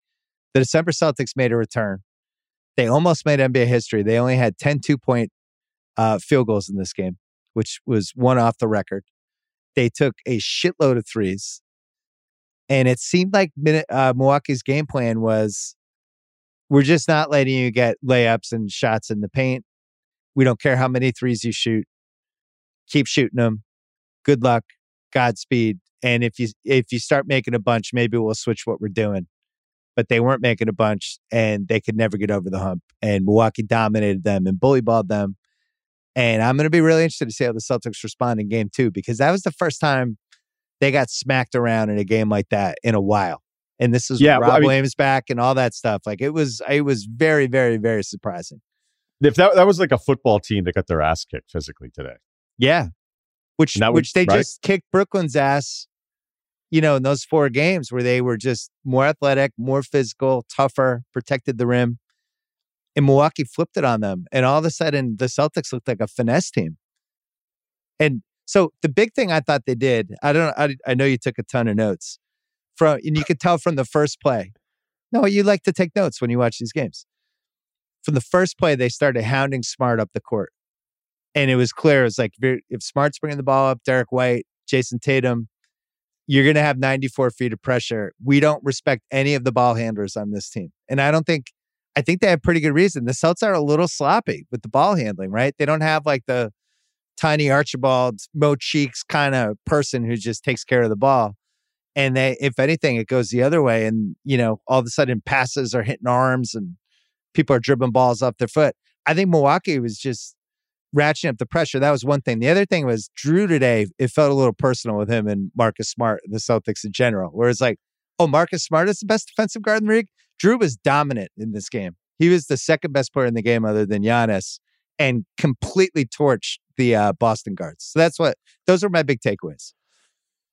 The December Celtics made a return. They almost made NBA history. They only had 10 two point uh, field goals in this game, which was one off the record. They took a shitload of threes. And it seemed like uh, Milwaukee's game plan was we're just not letting you get layups and shots in the paint. We don't care how many threes you shoot. Keep shooting them. Good luck. Godspeed. And if you if you start making a bunch, maybe we'll switch what we're doing. But they weren't making a bunch and they could never get over the hump. And Milwaukee dominated them and bully balled them. And I'm going to be really interested to see how the Celtics respond in game two because that was the first time they got smacked around in a game like that in a while. And this is Yeah, Rob well, I mean- Williams back and all that stuff. Like it was, it was very, very, very surprising. If that that was like a football team that got their ass kicked physically today. Yeah. Which would- which they right? just kicked Brooklyn's ass, you know, in those four games where they were just more athletic, more physical, tougher, protected the rim. And Milwaukee flipped it on them. And all of a sudden the Celtics looked like a finesse team. And so the big thing I thought they did, I don't I, I know you took a ton of notes from and you could tell from the first play. No, you like to take notes when you watch these games. From the first play, they started hounding Smart up the court and it was clear. It was like if Smart's bringing the ball up, Derrick White, Jayson Tatum, you're going to have 94 feet of pressure. We don't respect any of the ball handlers on this team, and I don't think. I think they have pretty good reason. The Celts are a little sloppy with the ball handling, right? They don't have like the tiny Archibald, Mo Cheeks kind of person who just takes care of the ball. And they, if anything, it goes the other way. And, you know, all of a sudden passes are hitting arms and people are dribbling balls off their foot. I think Milwaukee was just ratcheting up the pressure. That was one thing. The other thing was Jrue today, it felt a little personal with him and Marcus Smart, the Celtics in general, where it's like, oh, Marcus Smart is the best defensive guard in the league. Jrue was dominant in this game. He was the second best player in the game other than Giannis and completely torched the uh, Boston guards. So that's what, those are my big takeaways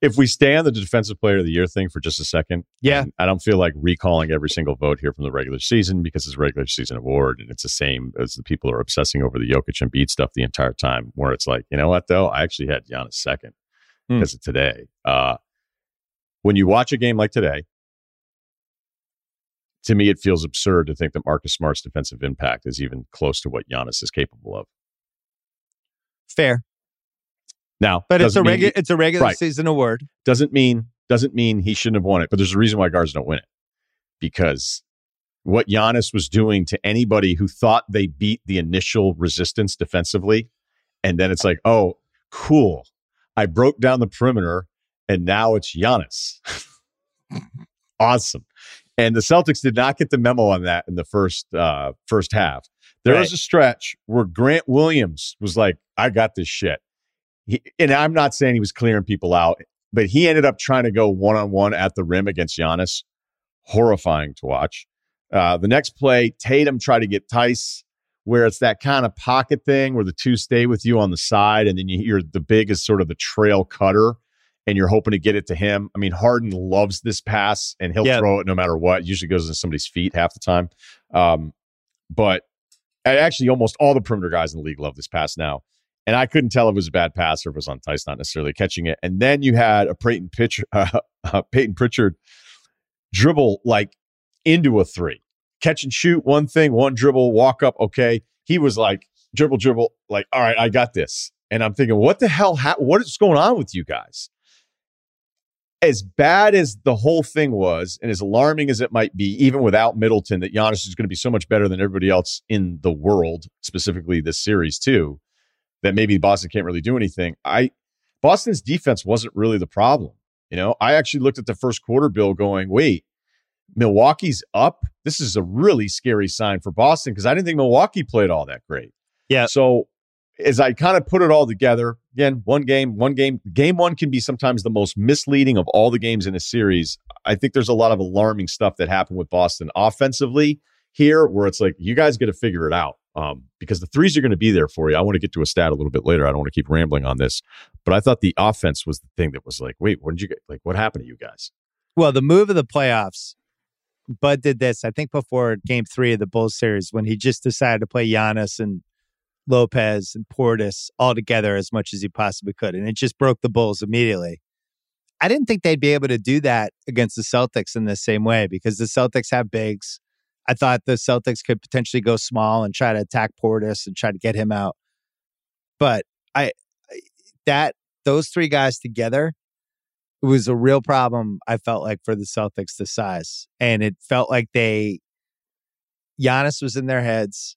if we stay on the defensive player of the year thing for just a second, yeah, I don't feel like recalling every single vote here from the regular season because it's a regular season award and it's the same as the people are obsessing over the Jokic and Embiid stuff the entire time. Where it's like, you know what though, I actually had Giannis second because hmm. of today. Uh, when you watch a game like today, to me, it feels absurd to think that Marcus Smart's defensive impact is even close to what Giannis is capable of. Fair. Now, but it's a regular it's a regular right. season award. Doesn't mean doesn't mean he shouldn't have won it. But there's a reason why guards don't win it because what Giannis was doing to anybody who thought they beat the initial resistance defensively, and then it's like, oh, cool, I broke down the perimeter, and now it's Giannis. awesome. And the Celtics did not get the memo on that in the first uh, first half. There right. was a stretch where Grant Williams was like, "I got this shit," he, and I'm not saying he was clearing people out, but he ended up trying to go one on one at the rim against Giannis. Horrifying to watch. Uh, the next play, Tatum tried to get Theis, where it's that kind of pocket thing where the two stay with you on the side, and then you hear the big is sort of the trail cutter, and you're hoping to get it to him. I mean, Harden loves this pass, and he'll yeah. throw it no matter what. It usually goes in somebody's feet half the time. Um, but actually, almost all the perimeter guys in the league love this pass now. And I couldn't tell if it was a bad pass or if it was on Theis not necessarily catching it. And then you had a Payton, pitch, uh, uh, Payton Pritchard dribble like into a three. Catch and shoot, one thing, one dribble, walk up, okay. He was like, dribble, dribble, like, all right, I got this. And I'm thinking, what the hell? Ha- what is going on with you guys? As bad as the whole thing was, and as alarming as it might be, even without Middleton, that Giannis is going to be so much better than everybody else in the world, specifically this series, too that maybe Boston can't really do anything. I Boston's defense wasn't really the problem. You know, I actually looked at the first quarter bill going, wait, Milwaukee's up. This is a really scary sign for Boston because I didn't think Milwaukee played all that great. Yeah. So as I kind of put it all together, again, one game, one game, game one can be sometimes the most misleading of all the games in a series. I think there's a lot of alarming stuff that happened with Boston offensively here where it's like, you guys got to figure it out um, because the threes are going to be there for you. I want to get to a stat a little bit later. I don't want to keep rambling on this, but I thought the offense was the thing that was like, wait, what did you get? Like, what happened to you guys? Well, the move of the playoffs, Bud did this, I think, before game three of the Bulls series when he just decided to play Giannis and Lopez and Portis all together as much as he possibly could. And it just broke the Bulls immediately. I didn't think they'd be able to do that against the Celtics in the same way because the Celtics have bigs. I thought the Celtics could potentially go small and try to attack Portis and try to get him out. But I that those three guys together it was a real problem I felt like for the Celtics the size. And it felt like they Giannis was in their heads.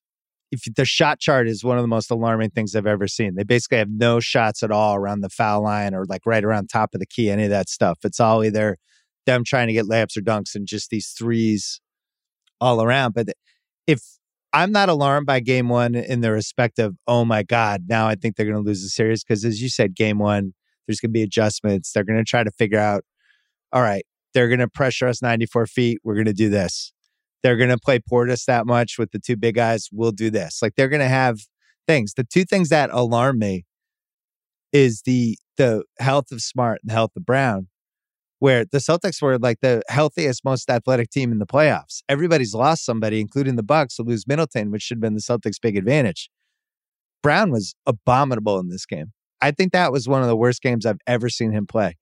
If the shot chart is one of the most alarming things I've ever seen. They basically have no shots at all around the foul line or like right around top of the key, any of that stuff. It's all either them trying to get layups or dunks and just these threes all around. But if I'm not alarmed by game one in the respect of, oh my God, now I think they're going to lose the series. Because as you said, game one, there's going to be adjustments. They're going to try to figure out, all right, they're going to pressure us 94 feet. We're going to do this. They're going to play Portis that much with the two big guys. We'll do this. Like they're going to have things. The two things that alarm me is the the health of Smart and the health of Brown where the Celtics were like the healthiest, most athletic team in the playoffs. Everybody's lost somebody, including the Bucks, to lose Middleton, which should have been the Celtics' big advantage. Brown was abominable in this game. I think that was one of the worst games I've ever seen him play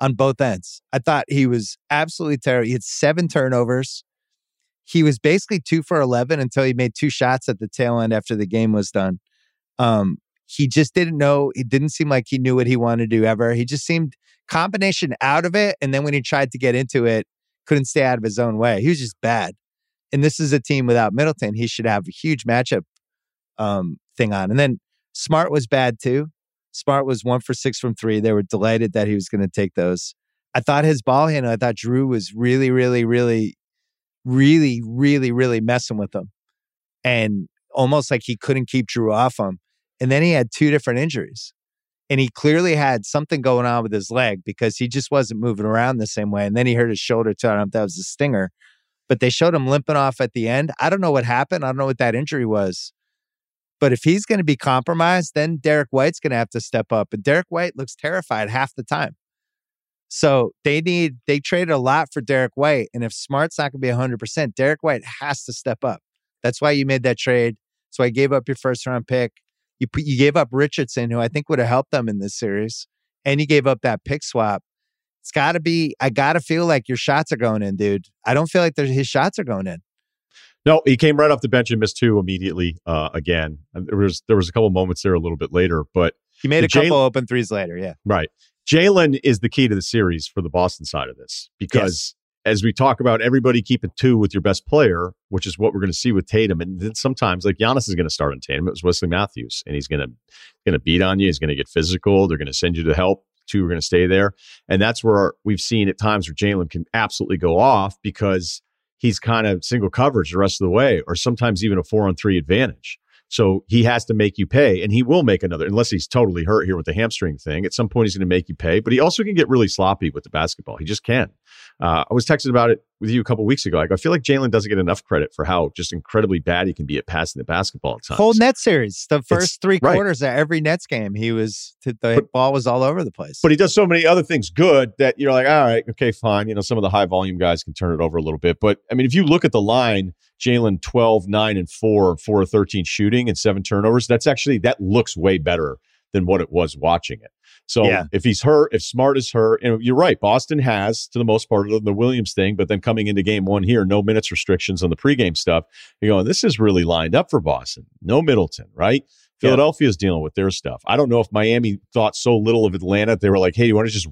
on both ends. I thought he was absolutely terrible. He had seven turnovers. He was basically two for 11 until he made two shots at the tail end after the game was done. Um, he just didn't know. It didn't seem like he knew what he wanted to do ever. He just seemed combination out of it. And then when he tried to get into it, couldn't stay out of his own way. He was just bad. And this is a team without Middleton. He should have a huge matchup um, thing on. And then Smart was bad too. Smart was one for six from three. They were delighted that he was going to take those. I thought his ball handle, I thought Jrue was really, really, really, really, really, really messing with him. And almost like he couldn't keep Jrue off him. And then he had two different injuries. And he clearly had something going on with his leg because he just wasn't moving around the same way. And then he hurt his shoulder too. I don't know if that was a stinger, but they showed him limping off at the end. I don't know what happened. I don't know what that injury was. But if he's going to be compromised, then Derrick White's going to have to step up. And Derrick White looks terrified half the time. So they need, they traded a lot for Derrick White. And if Smart's not going to be 100%, Derrick White has to step up. That's why you made that trade. So I gave up your first round pick. You put, you gave up Richardson, who I think would have helped them in this series, and you gave up that pick swap. It's got to be. I got to feel like your shots are going in, dude. I don't feel like his shots are going in. No, he came right off the bench and missed two immediately. Uh, again, and there was there was a couple moments there a little bit later, but he made a couple open threes later. Yeah, right. Jaylen is the key to the series for the Boston side of this because as we talk about everybody keeping two with your best player, which is what we're going to see with Tatum. And then sometimes like Giannis is going to start on Tatum. It was Wesley Matthews, and he's going to going to beat on you. He's going to get physical. They're going to send you to help. Two are going to stay there, and that's where we've seen at times where Jaylen can absolutely go off because he's kind of single coverage the rest of the way, or sometimes even a four on three advantage. So he has to make you pay, and he will make another, unless he's totally hurt here with the hamstring thing. At some point, he's going to make you pay, but he also can get really sloppy with the basketball. He just can. Uh, I was texting about it with you a couple weeks ago. Like, I feel like Jaylen doesn't get enough credit for how just incredibly bad he can be at passing the basketball at times. Whole net series, the first it's, three quarters right. of every Nets game, he was the but, ball was all over the place. But he does so many other things good that you're like, all right, okay, fine. You know, some of the high volume guys can turn it over a little bit. But I mean, if you look at the line, Jaylen 12, 9, and 4, 4 13 shooting and seven turnovers, that's actually that looks way better than what it was watching it. So yeah. if he's hurt, if Smart is hurt, and you're right, Boston has to the most part of the Williams thing, but then coming into game one here, no minutes restrictions on the pregame stuff. You're going, this is really lined up for Boston. No Middleton, right? Philadelphia's yeah. dealing with their stuff. I don't know if Miami thought so little of Atlanta. They were like, "Hey, you want to just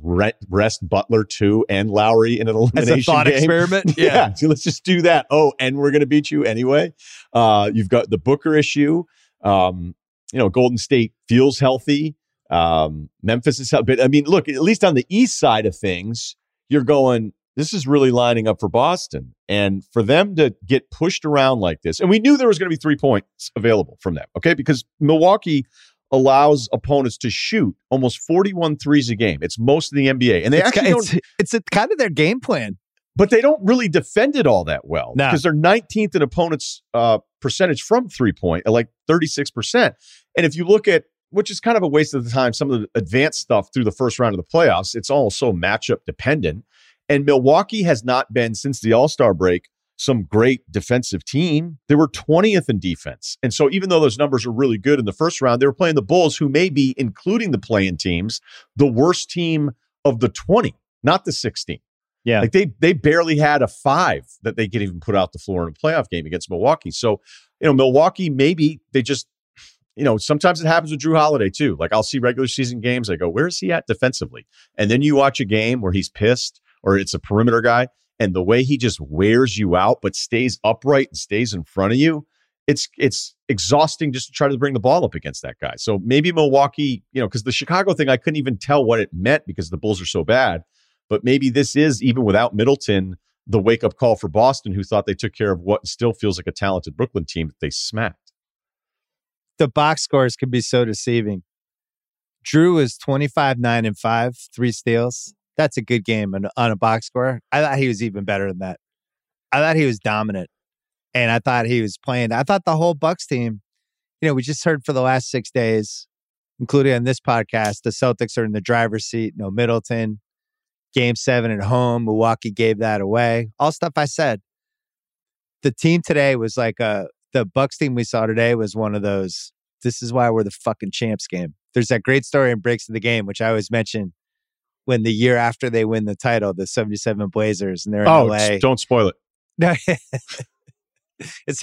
rest Butler too and Lowry in an elimination As a thought game? experiment?" Yeah. yeah, so let's just do that. Oh, and we're going to beat you anyway. Uh, you've got the Booker issue. Um, you know, Golden State feels healthy. Um, Memphis is up. but I mean, look, at least on the east side of things, you're going, this is really lining up for Boston. And for them to get pushed around like this, and we knew there was going to be three points available from them, okay? Because Milwaukee allows opponents to shoot almost 41 threes a game. It's most of the NBA. And they it's actually it's, it's a, kind of their game plan. But they don't really defend it all that well no. because they're 19th in opponents' uh, percentage from three point, at like 36%. And if you look at which is kind of a waste of the time. Some of the advanced stuff through the first round of the playoffs, it's all so matchup dependent. And Milwaukee has not been since the All Star break some great defensive team. They were 20th in defense. And so even though those numbers are really good in the first round, they were play-in the Bulls, who may be, including the playing teams, the worst team of the 20, not the 16. Yeah. Like they they barely had a five that they could even put out the floor in a playoff game against Milwaukee. So, you know, Milwaukee maybe they just you know, sometimes it happens with Jrue Holiday too. Like I'll see regular season games, I go, where's he at defensively? And then you watch a game where he's pissed or it's a perimeter guy, and the way he just wears you out but stays upright and stays in front of you, it's it's exhausting just to try to bring the ball up against that guy. So maybe Milwaukee, you know, because the Chicago thing, I couldn't even tell what it meant because the Bulls are so bad. But maybe this is even without Middleton, the wake up call for Boston, who thought they took care of what still feels like a talented Brooklyn team that they smacked the box scores can be so deceiving. Jrue is 25, 9, and 5, three steals. That's a good game on, on a box score. I thought he was even better than that. I thought he was dominant. And I thought he was playing. I thought the whole Bucks team, you know, we just heard for the last six days, including on this podcast, the Celtics are in the driver's seat. No Middleton. Game seven at home. Milwaukee gave that away. All stuff I said. The team today was like a the Bucks team we saw today was one of those. This is why we're the fucking champs game. There's that great story in Breaks of the Game, which I always mention when the year after they win the title, the 77 Blazers, and they're in oh, LA. Don't spoil it. No, it's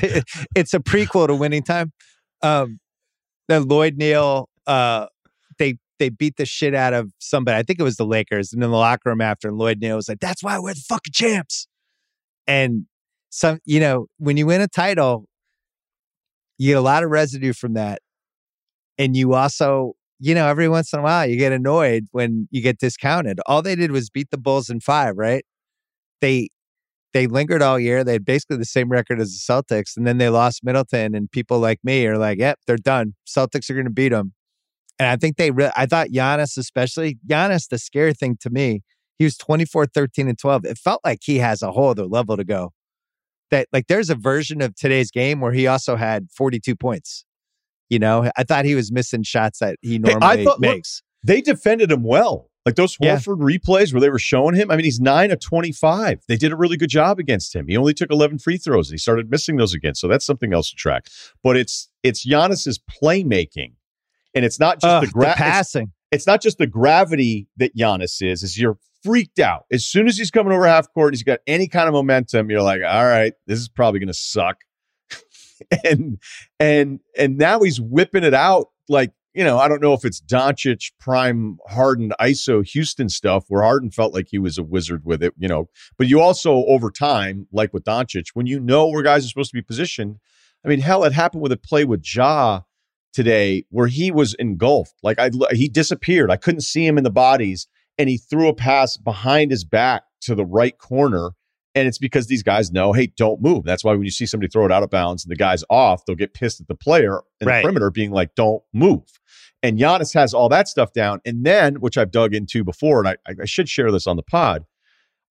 it's a prequel to Winning Time. Um, then Lloyd Neal, uh, they they beat the shit out of somebody. I think it was the Lakers, and in the locker room after, and Lloyd Neal was like, "That's why we're the fucking champs." And some, you know, when you win a title, you get a lot of residue from that. And you also, you know, every once in a while you get annoyed when you get discounted. All they did was beat the Bulls in five, right? They they lingered all year. They had basically the same record as the Celtics, and then they lost Middleton. And people like me are like, "Yep, they're done. Celtics are going to beat them." And I think they, really, I thought Giannis, especially Giannis, the scary thing to me, he was 24, 13, and 12. It felt like he has a whole other level to go. That, like, there's a version of today's game where he also had 42 points. You know, I thought he was missing shots that he normally hey, thought, makes. Look, they defended him well. Like those Horford yeah. replays where they were showing him. I mean, he's nine of 25. They did a really good job against him. He only took 11 free throws. and He started missing those again. So that's something else to track. But it's it's Giannis's playmaking. And it's not just uh, the, gra- the passing. It's, it's, not just the gravity that Giannis is, is you're freaked out. As soon as he's coming over half court, he's got any kind of momentum, you're like, all right, this is probably gonna suck. and and and now he's whipping it out like you know, I don't know if it's Doncic prime Harden ISO Houston stuff where Harden felt like he was a wizard with it, you know. But you also over time, like with Doncic, when you know where guys are supposed to be positioned, I mean, hell, it happened with a play with Ja today where he was engulfed. Like I he disappeared. I couldn't see him in the bodies and he threw a pass behind his back to the right corner and it's because these guys know, hey, don't move. That's why when you see somebody throw it out of bounds and the guy's off, they'll get pissed at the player in right. the perimeter being like, don't move. And Giannis has all that stuff down. And then, which I've dug into before, and I, I should share this on the pod.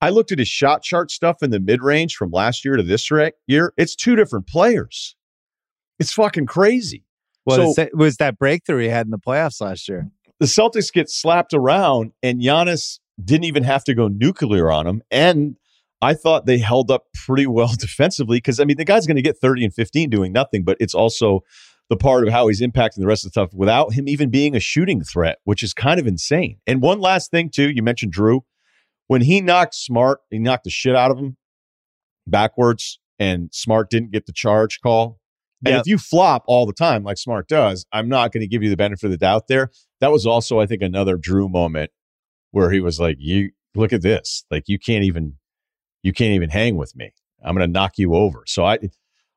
I looked at his shot chart stuff in the mid range from last year to this year. It's two different players. It's fucking crazy. Well, so, it was that breakthrough he had in the playoffs last year. The Celtics get slapped around, and Giannis didn't even have to go nuclear on him. And I thought they held up pretty well defensively because, I mean, the guy's going to get 30 and 15 doing nothing, but it's also the part of how he's impacting the rest of the stuff without him even being a shooting threat, which is kind of insane. And one last thing, too, you mentioned Jrue. When he knocked Smart, he knocked the shit out of him backwards, and Smart didn't get the charge call. And yep. if you flop all the time, like Smart does, I'm not going to give you the benefit of the doubt there. That was also, I think, another Jrue moment where he was like, "You look at this, like you can't even you can't even hang with me. I'm going to knock you over. So I,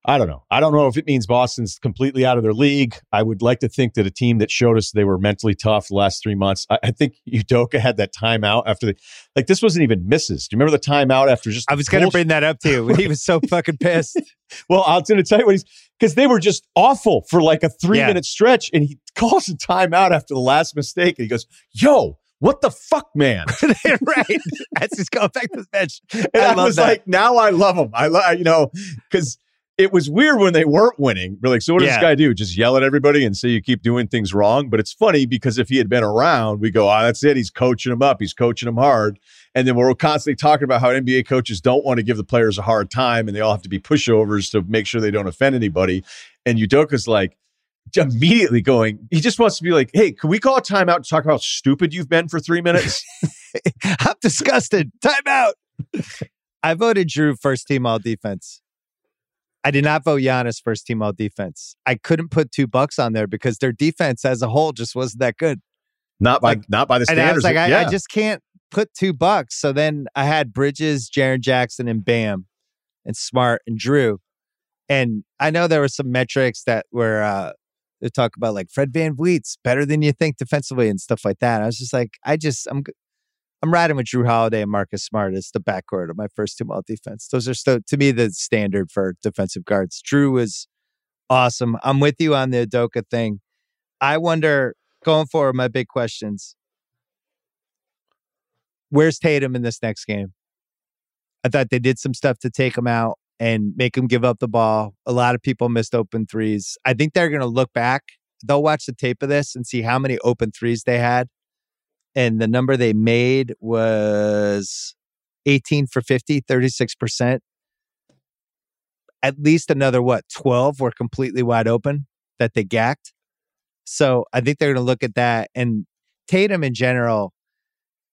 I don't know. I don't know if it means Boston's completely out of their league. I would like to think that a team that showed us they were mentally tough the last three months. I, I think Udoka had that timeout after the like. This wasn't even misses. Do you remember the timeout after just? I was going to bring that up to you. He was so fucking pissed. well, I was going to tell you what he's because they were just awful for like a three yeah. minute stretch, and he calls a timeout after the last mistake, and he goes, "Yo, what the fuck, man? right. That's just going back to the bench. And I, I was that. like, now I love him. I love, you know, because it was weird when they weren't winning. We're like, so what does yeah. this guy do? Just yell at everybody and say you keep doing things wrong? But it's funny because if he had been around, we go, oh, that's it. He's coaching them up. He's coaching them hard. And then we're constantly talking about how NBA coaches don't want to give the players a hard time and they all have to be pushovers to make sure they don't offend anybody. And Udoka's like, immediately going, he just wants to be like, hey, can we call a timeout to talk about how stupid you've been for three minutes? I'm disgusted. Timeout. I voted Jrue first team all defense. I did not vote Giannis first team all defense. I couldn't put two bucks on there because their defense as a whole just wasn't that good. Not by like, not by the standards. like, I, yeah. I, just can't put two bucks. So then I had Bridges, Jaren Jackson, and Bam, and Smart and Jrue. And I know there were some metrics that were uh, they talk about like Fred Van VanVleet's better than you think defensively and stuff like that. I was just like, I just I'm I'm riding with Jrue Holiday and Marcus Smart as the backcourt of my first team all defense. Those are still to me the standard for defensive guards. Jrue was awesome. I'm with you on the Udoka thing. I wonder going forward, my big questions. Where's Tatum in this next game? I thought they did some stuff to take him out and make him give up the ball. A lot of people missed open threes. I think they're going to look back. They'll watch the tape of this and see how many open threes they had. And the number they made was 18 for 50, 36%. At least another, what, 12 were completely wide open that they gacked. So I think they're going to look at that. And Tatum in general,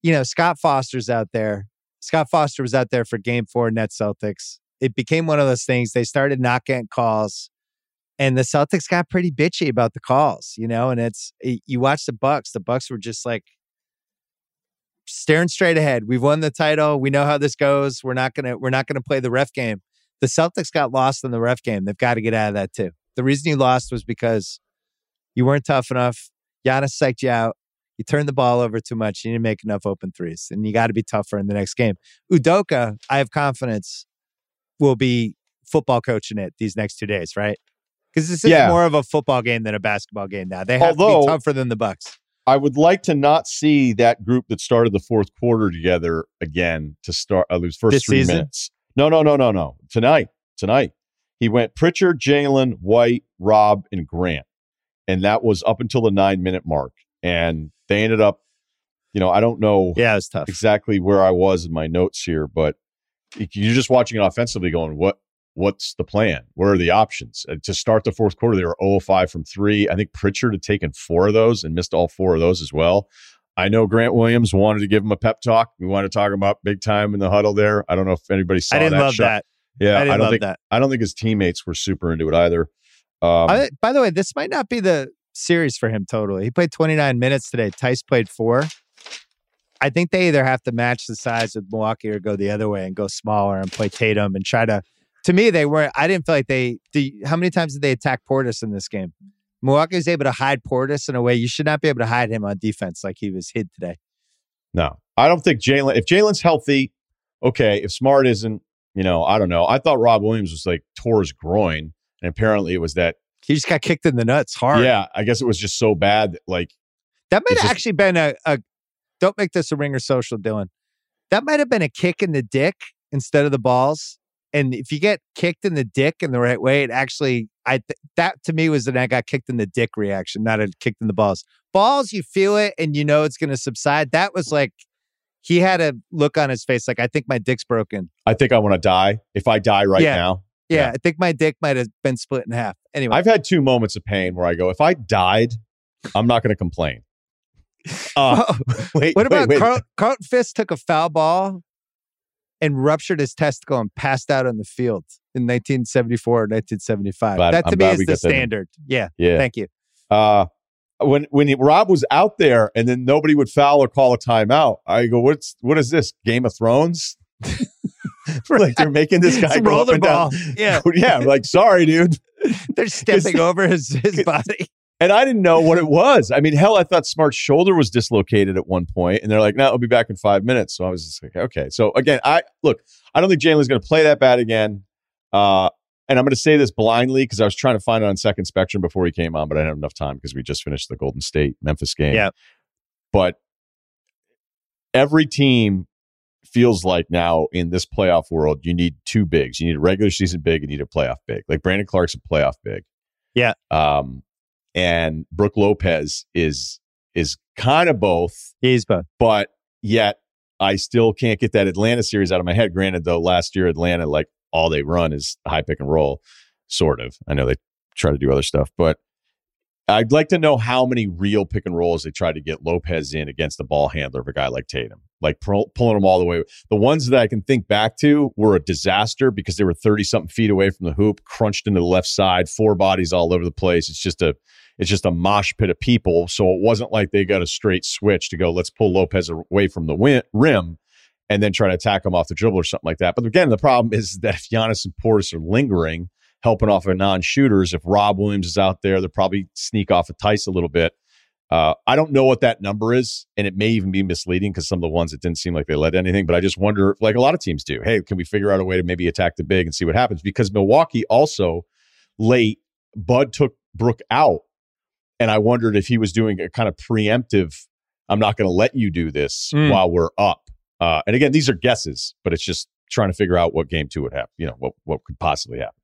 you know, Scott Foster's out there. Scott Foster was out there for game four Net Celtics it became one of those things. They started not getting calls, and the Celtics got pretty bitchy about the calls, you know. And it's you watch the Bucks. The Bucks were just like staring straight ahead. We've won the title. We know how this goes. We're not gonna we're not gonna play the ref game. The Celtics got lost in the ref game. They've got to get out of that too. The reason you lost was because you weren't tough enough. Giannis psyched you out. You turned the ball over too much. You didn't make enough open threes, and you got to be tougher in the next game. Udoka, I have confidence will be football coaching it these next two days, right? Because this is Yeah. more of a football game than a basketball game now. They have to Although- be tougher than the Bucks. I would like to not see that group that started the fourth quarter together again to start uh, those first This three season? minutes. No, no, no, no, no. Tonight, tonight, he went Pritchard, Jaylen, White, Rob, and Grant, and that was up until the nine minute mark. And they ended up, you know, I don't know Yeah, it's tough. exactly where I was in my notes here, but you're just watching it offensively, going, what? What's the plan? What are the options? Uh, to start the fourth quarter, they were 0 5 from three. I think Pritchard had taken four of those and missed all four of those as well. I know Grant Williams wanted to give him a pep talk. We wanted to talk about big time in the huddle there. I don't know if anybody saw I didn't that love shot. that. Yeah, I didn't don't love think that. I don't think his teammates were super into it either. Um, I, by the way, this might not be the series for him totally. He played 29 minutes today. Theis played four. I think they either have to match the size with Milwaukee or go the other way and go smaller and play Tatum and try to. To me, they weren't. I didn't feel like they. The, how many times did they attack Portis in this game? Milwaukee was able to hide Portis in a way you should not be able to hide him on defense like he was hid today. No, I don't think Jaylen. If Jaylen's healthy, okay. If Smart isn't, you know, I don't know. I thought Rob Williams was like tore his groin, and apparently it was that. He just got kicked in the nuts hard. Yeah, I guess it was just so bad that like That might have just- actually been a, a don't make this a ringer social, Dylan. That might have been a kick in the dick instead of the balls. And if you get kicked in the dick in the right way, it actually I th- that to me was that I got kicked in the dick reaction, not a kicked in the balls. Balls, you feel it and you know it's gonna subside. That was like he had a look on his face like I think my dick's broken. I think I want to die. If I die right Yeah. now, Yeah, Yeah. I think my dick might have been split in half. Anyway, I've had two moments of pain where I go, if I died, I'm not going to complain. Uh, wait, What about wait, wait. Carl, Carlton Fisk took a foul ball and ruptured his testicle and passed out on the field in 1974 or 1975. Glad- that to I'm me is the got that in. standard. Yeah, Yeah. thank you. Uh, when when he, Rob was out there and then nobody would foul or call a timeout, I go, "What's what is this? Game of Thrones? like they're making this guy go up and down. Yeah, yeah. I'm like, sorry, dude. they're stepping over his, his body. And I didn't know what it was. I mean, hell, I thought Smart's shoulder was dislocated at one point, and they're like, "No, I'll be back in five minutes." So I was just like, "Okay." So again, I look, I don't think Jaylen's going to play that bad again. Uh, and I'm going to say this blindly because I was trying to find it on Second Spectrum before he came on, but I didn't have enough time because we just finished the Golden State Memphis game. Yeah. But every team feels like now in this playoff world, you need two bigs. You need a regular season big, and you need a playoff big. Like Brandon Clarke's a playoff big. Yeah. Um, and Brook Lopez is is kind of both, He's both. but yet I still can't get that Atlanta series out of my head. Granted, though, last year Atlanta like all they run is high pick and roll, sort of. I know they try to do other stuff, but I'd like to know how many real pick and rolls they tried to get Lopez in against the ball handler of a guy like Tatum, like pull, pulling him all the way. The ones that I can think back to were a disaster because they were 30 something feet away from the hoop, crunched into the left side, four bodies all over the place. It's just a, it's just a mosh pit of people. So it wasn't like they got a straight switch to go, let's pull Lopez away from the win- rim and then try to attack him off the dribble or something like that. But again, the problem is that if Giannis and Portis are lingering, helping off of non-shooters, if Rob Williams is out there, they'll probably sneak off of Theis a little bit. Uh, I don't know what that number is, and it may even be misleading because some of the ones it didn't seem like they led anything. But I just wonder, like a lot of teams do, hey, can we figure out a way to maybe attack the big and see what happens? Because Milwaukee also late, Bud took Brook out, and I wondered if he was doing a kind of preemptive. I'm not going to let you do this Mm. while we're up. Uh, and again, these are guesses, but it's just trying to figure out what game two would happen. You know, what what could possibly happen.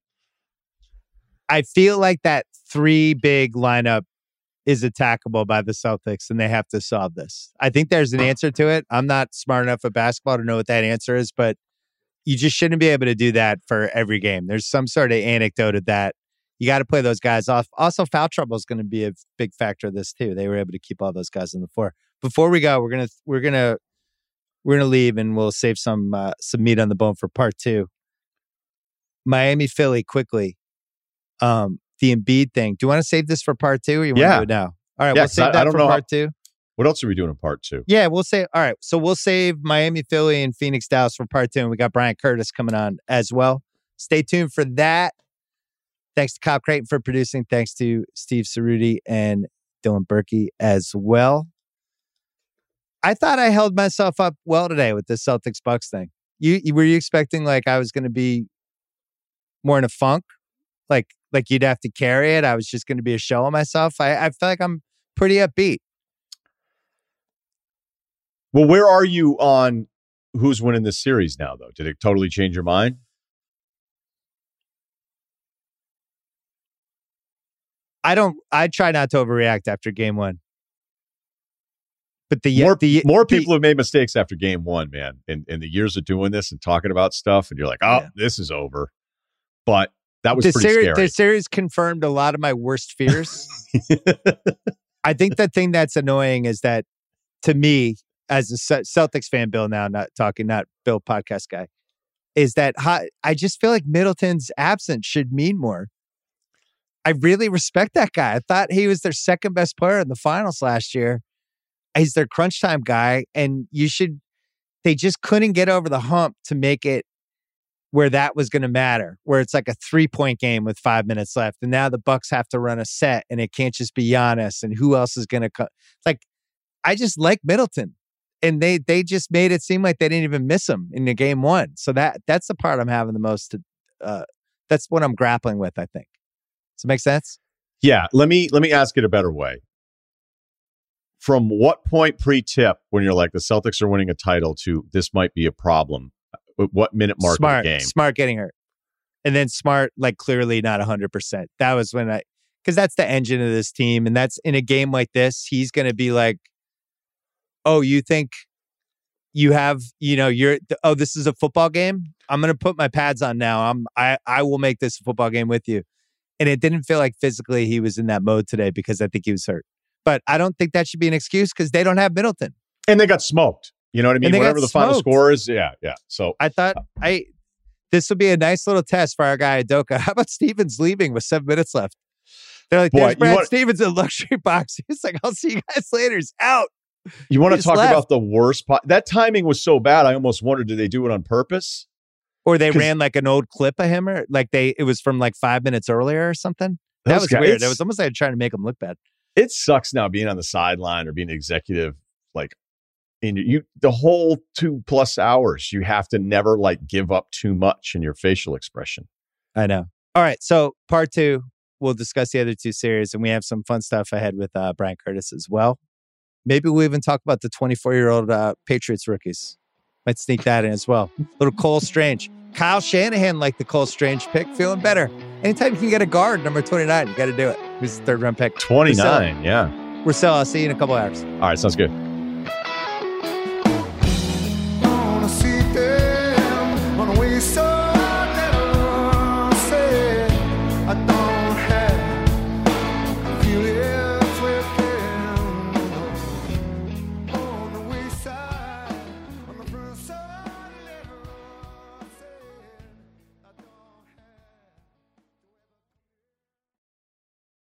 I feel like that three big lineup is attackable by the Celtics and they have to solve this. I think there's an answer to it. I'm not smart enough at basketball to know what that answer is, but you just shouldn't be able to do that for every game. There's some sort of anecdote of that. You got to play those guys off. Also, foul trouble is going to be a big factor of this too. They were able to keep all those guys on the floor. Before we go, we're gonna we're gonna we're gonna leave and we'll save some uh, some meat on the bone for part two. Miami Philly quickly. Um, the Embiid thing. Do you want to save this for part two, or you want Yeah. to do it now? All right, Yeah, we'll save I- I that don't for know how- part two. What else are we doing in part two? Yeah, we'll say. All right, so we'll save Miami, Philly, and Phoenix, Dallas for part two, and we got Bryan Curtis coming on as well. Stay tuned for that. Thanks to Kyle Crichton for producing. Thanks to Steve Ceruti and Dylan Berkey as well. I thought I held myself up well today with the Celtics Bucks thing. You, you were you expecting like I was going to be more in a funk, like like you'd have to carry it. I was just going to be a show of myself. I, I feel like I'm pretty upbeat. Well, where are you on who's winning this series now, though? Did it totally change your mind? I don't. I try not to overreact after game one. But the more, the, more the- people have made mistakes after game one, man. In in the years of doing this and talking about stuff, and you're like, oh, Yeah. this is over. But that was the pretty series, the series confirmed a lot of my worst fears. I think the thing that's annoying is that to me, as a Celtics fan, Bill, now not talking, not Bill podcast guy, is that I just feel like Middleton's absence should mean more. I really respect that guy. I thought he was their second best player in the finals last year. He's their crunch time guy, and you should. They just couldn't get over the hump to make it where that was going to matter, where it's like a three point game with five minutes left, and now the Bucks have to run a set, and it can't just be Giannis, and who else is going to cut? Like, I just like Middleton, and they they just made it seem like they didn't even miss him in the game one. So that that's the part I'm having the most. Uh, that's what I'm grappling with. I think. Does it make sense? yeah, let me let me ask it a better way. From what point pre-tip when you're like the Celtics are winning a title to this might be a problem? What minute mark smart, of the game? smart getting hurt, and then smart like clearly not hundred percent. That was when I because that's the engine of this team, and that's in a game like this, he's going to be like, "Oh, you think you have you know you're oh this is a football game? I'm going to put my pads on now. I'm I I will make this a football game with you." And it didn't feel like physically he was in that mode today because I think he was hurt. But I don't think that should be an excuse because they don't have Middleton. And they got smoked. You know what I mean? And they got Whatever the final smoked. score is, yeah, yeah. So I thought uh, I this would be a nice little test for our guy Udoka. How about Stevens leaving with seven minutes left? They're like, Boy, there's you Brad Stevens in luxury box. He's like, I'll see you guys later. He's out. you want to talk left. about the worst? Po- that timing was so bad. I almost wondered, did they do it on purpose? Or they ran like an old clip of him, or like they it was from like five minutes earlier or something. That was guys- weird. It was almost like trying to make him look bad. it sucks now being on the sideline or being an executive like in you the whole two plus hours you have to never like give up too much in your facial expression I know. All right. So part two, we'll discuss the other two series, and we have some fun stuff ahead with uh, Bryan Curtis as well. Maybe we'll even talk about the 24 year old uh, Patriots rookies. Might sneak that in as well. little Cole Strange. Kyle Shanahan like the Cole Strange pick, feeling better. Anytime you can get a guard, number 29, you got to do it. Who's the third round pick? 29 yeah We're still, I'll see you in a couple hours. all right sounds good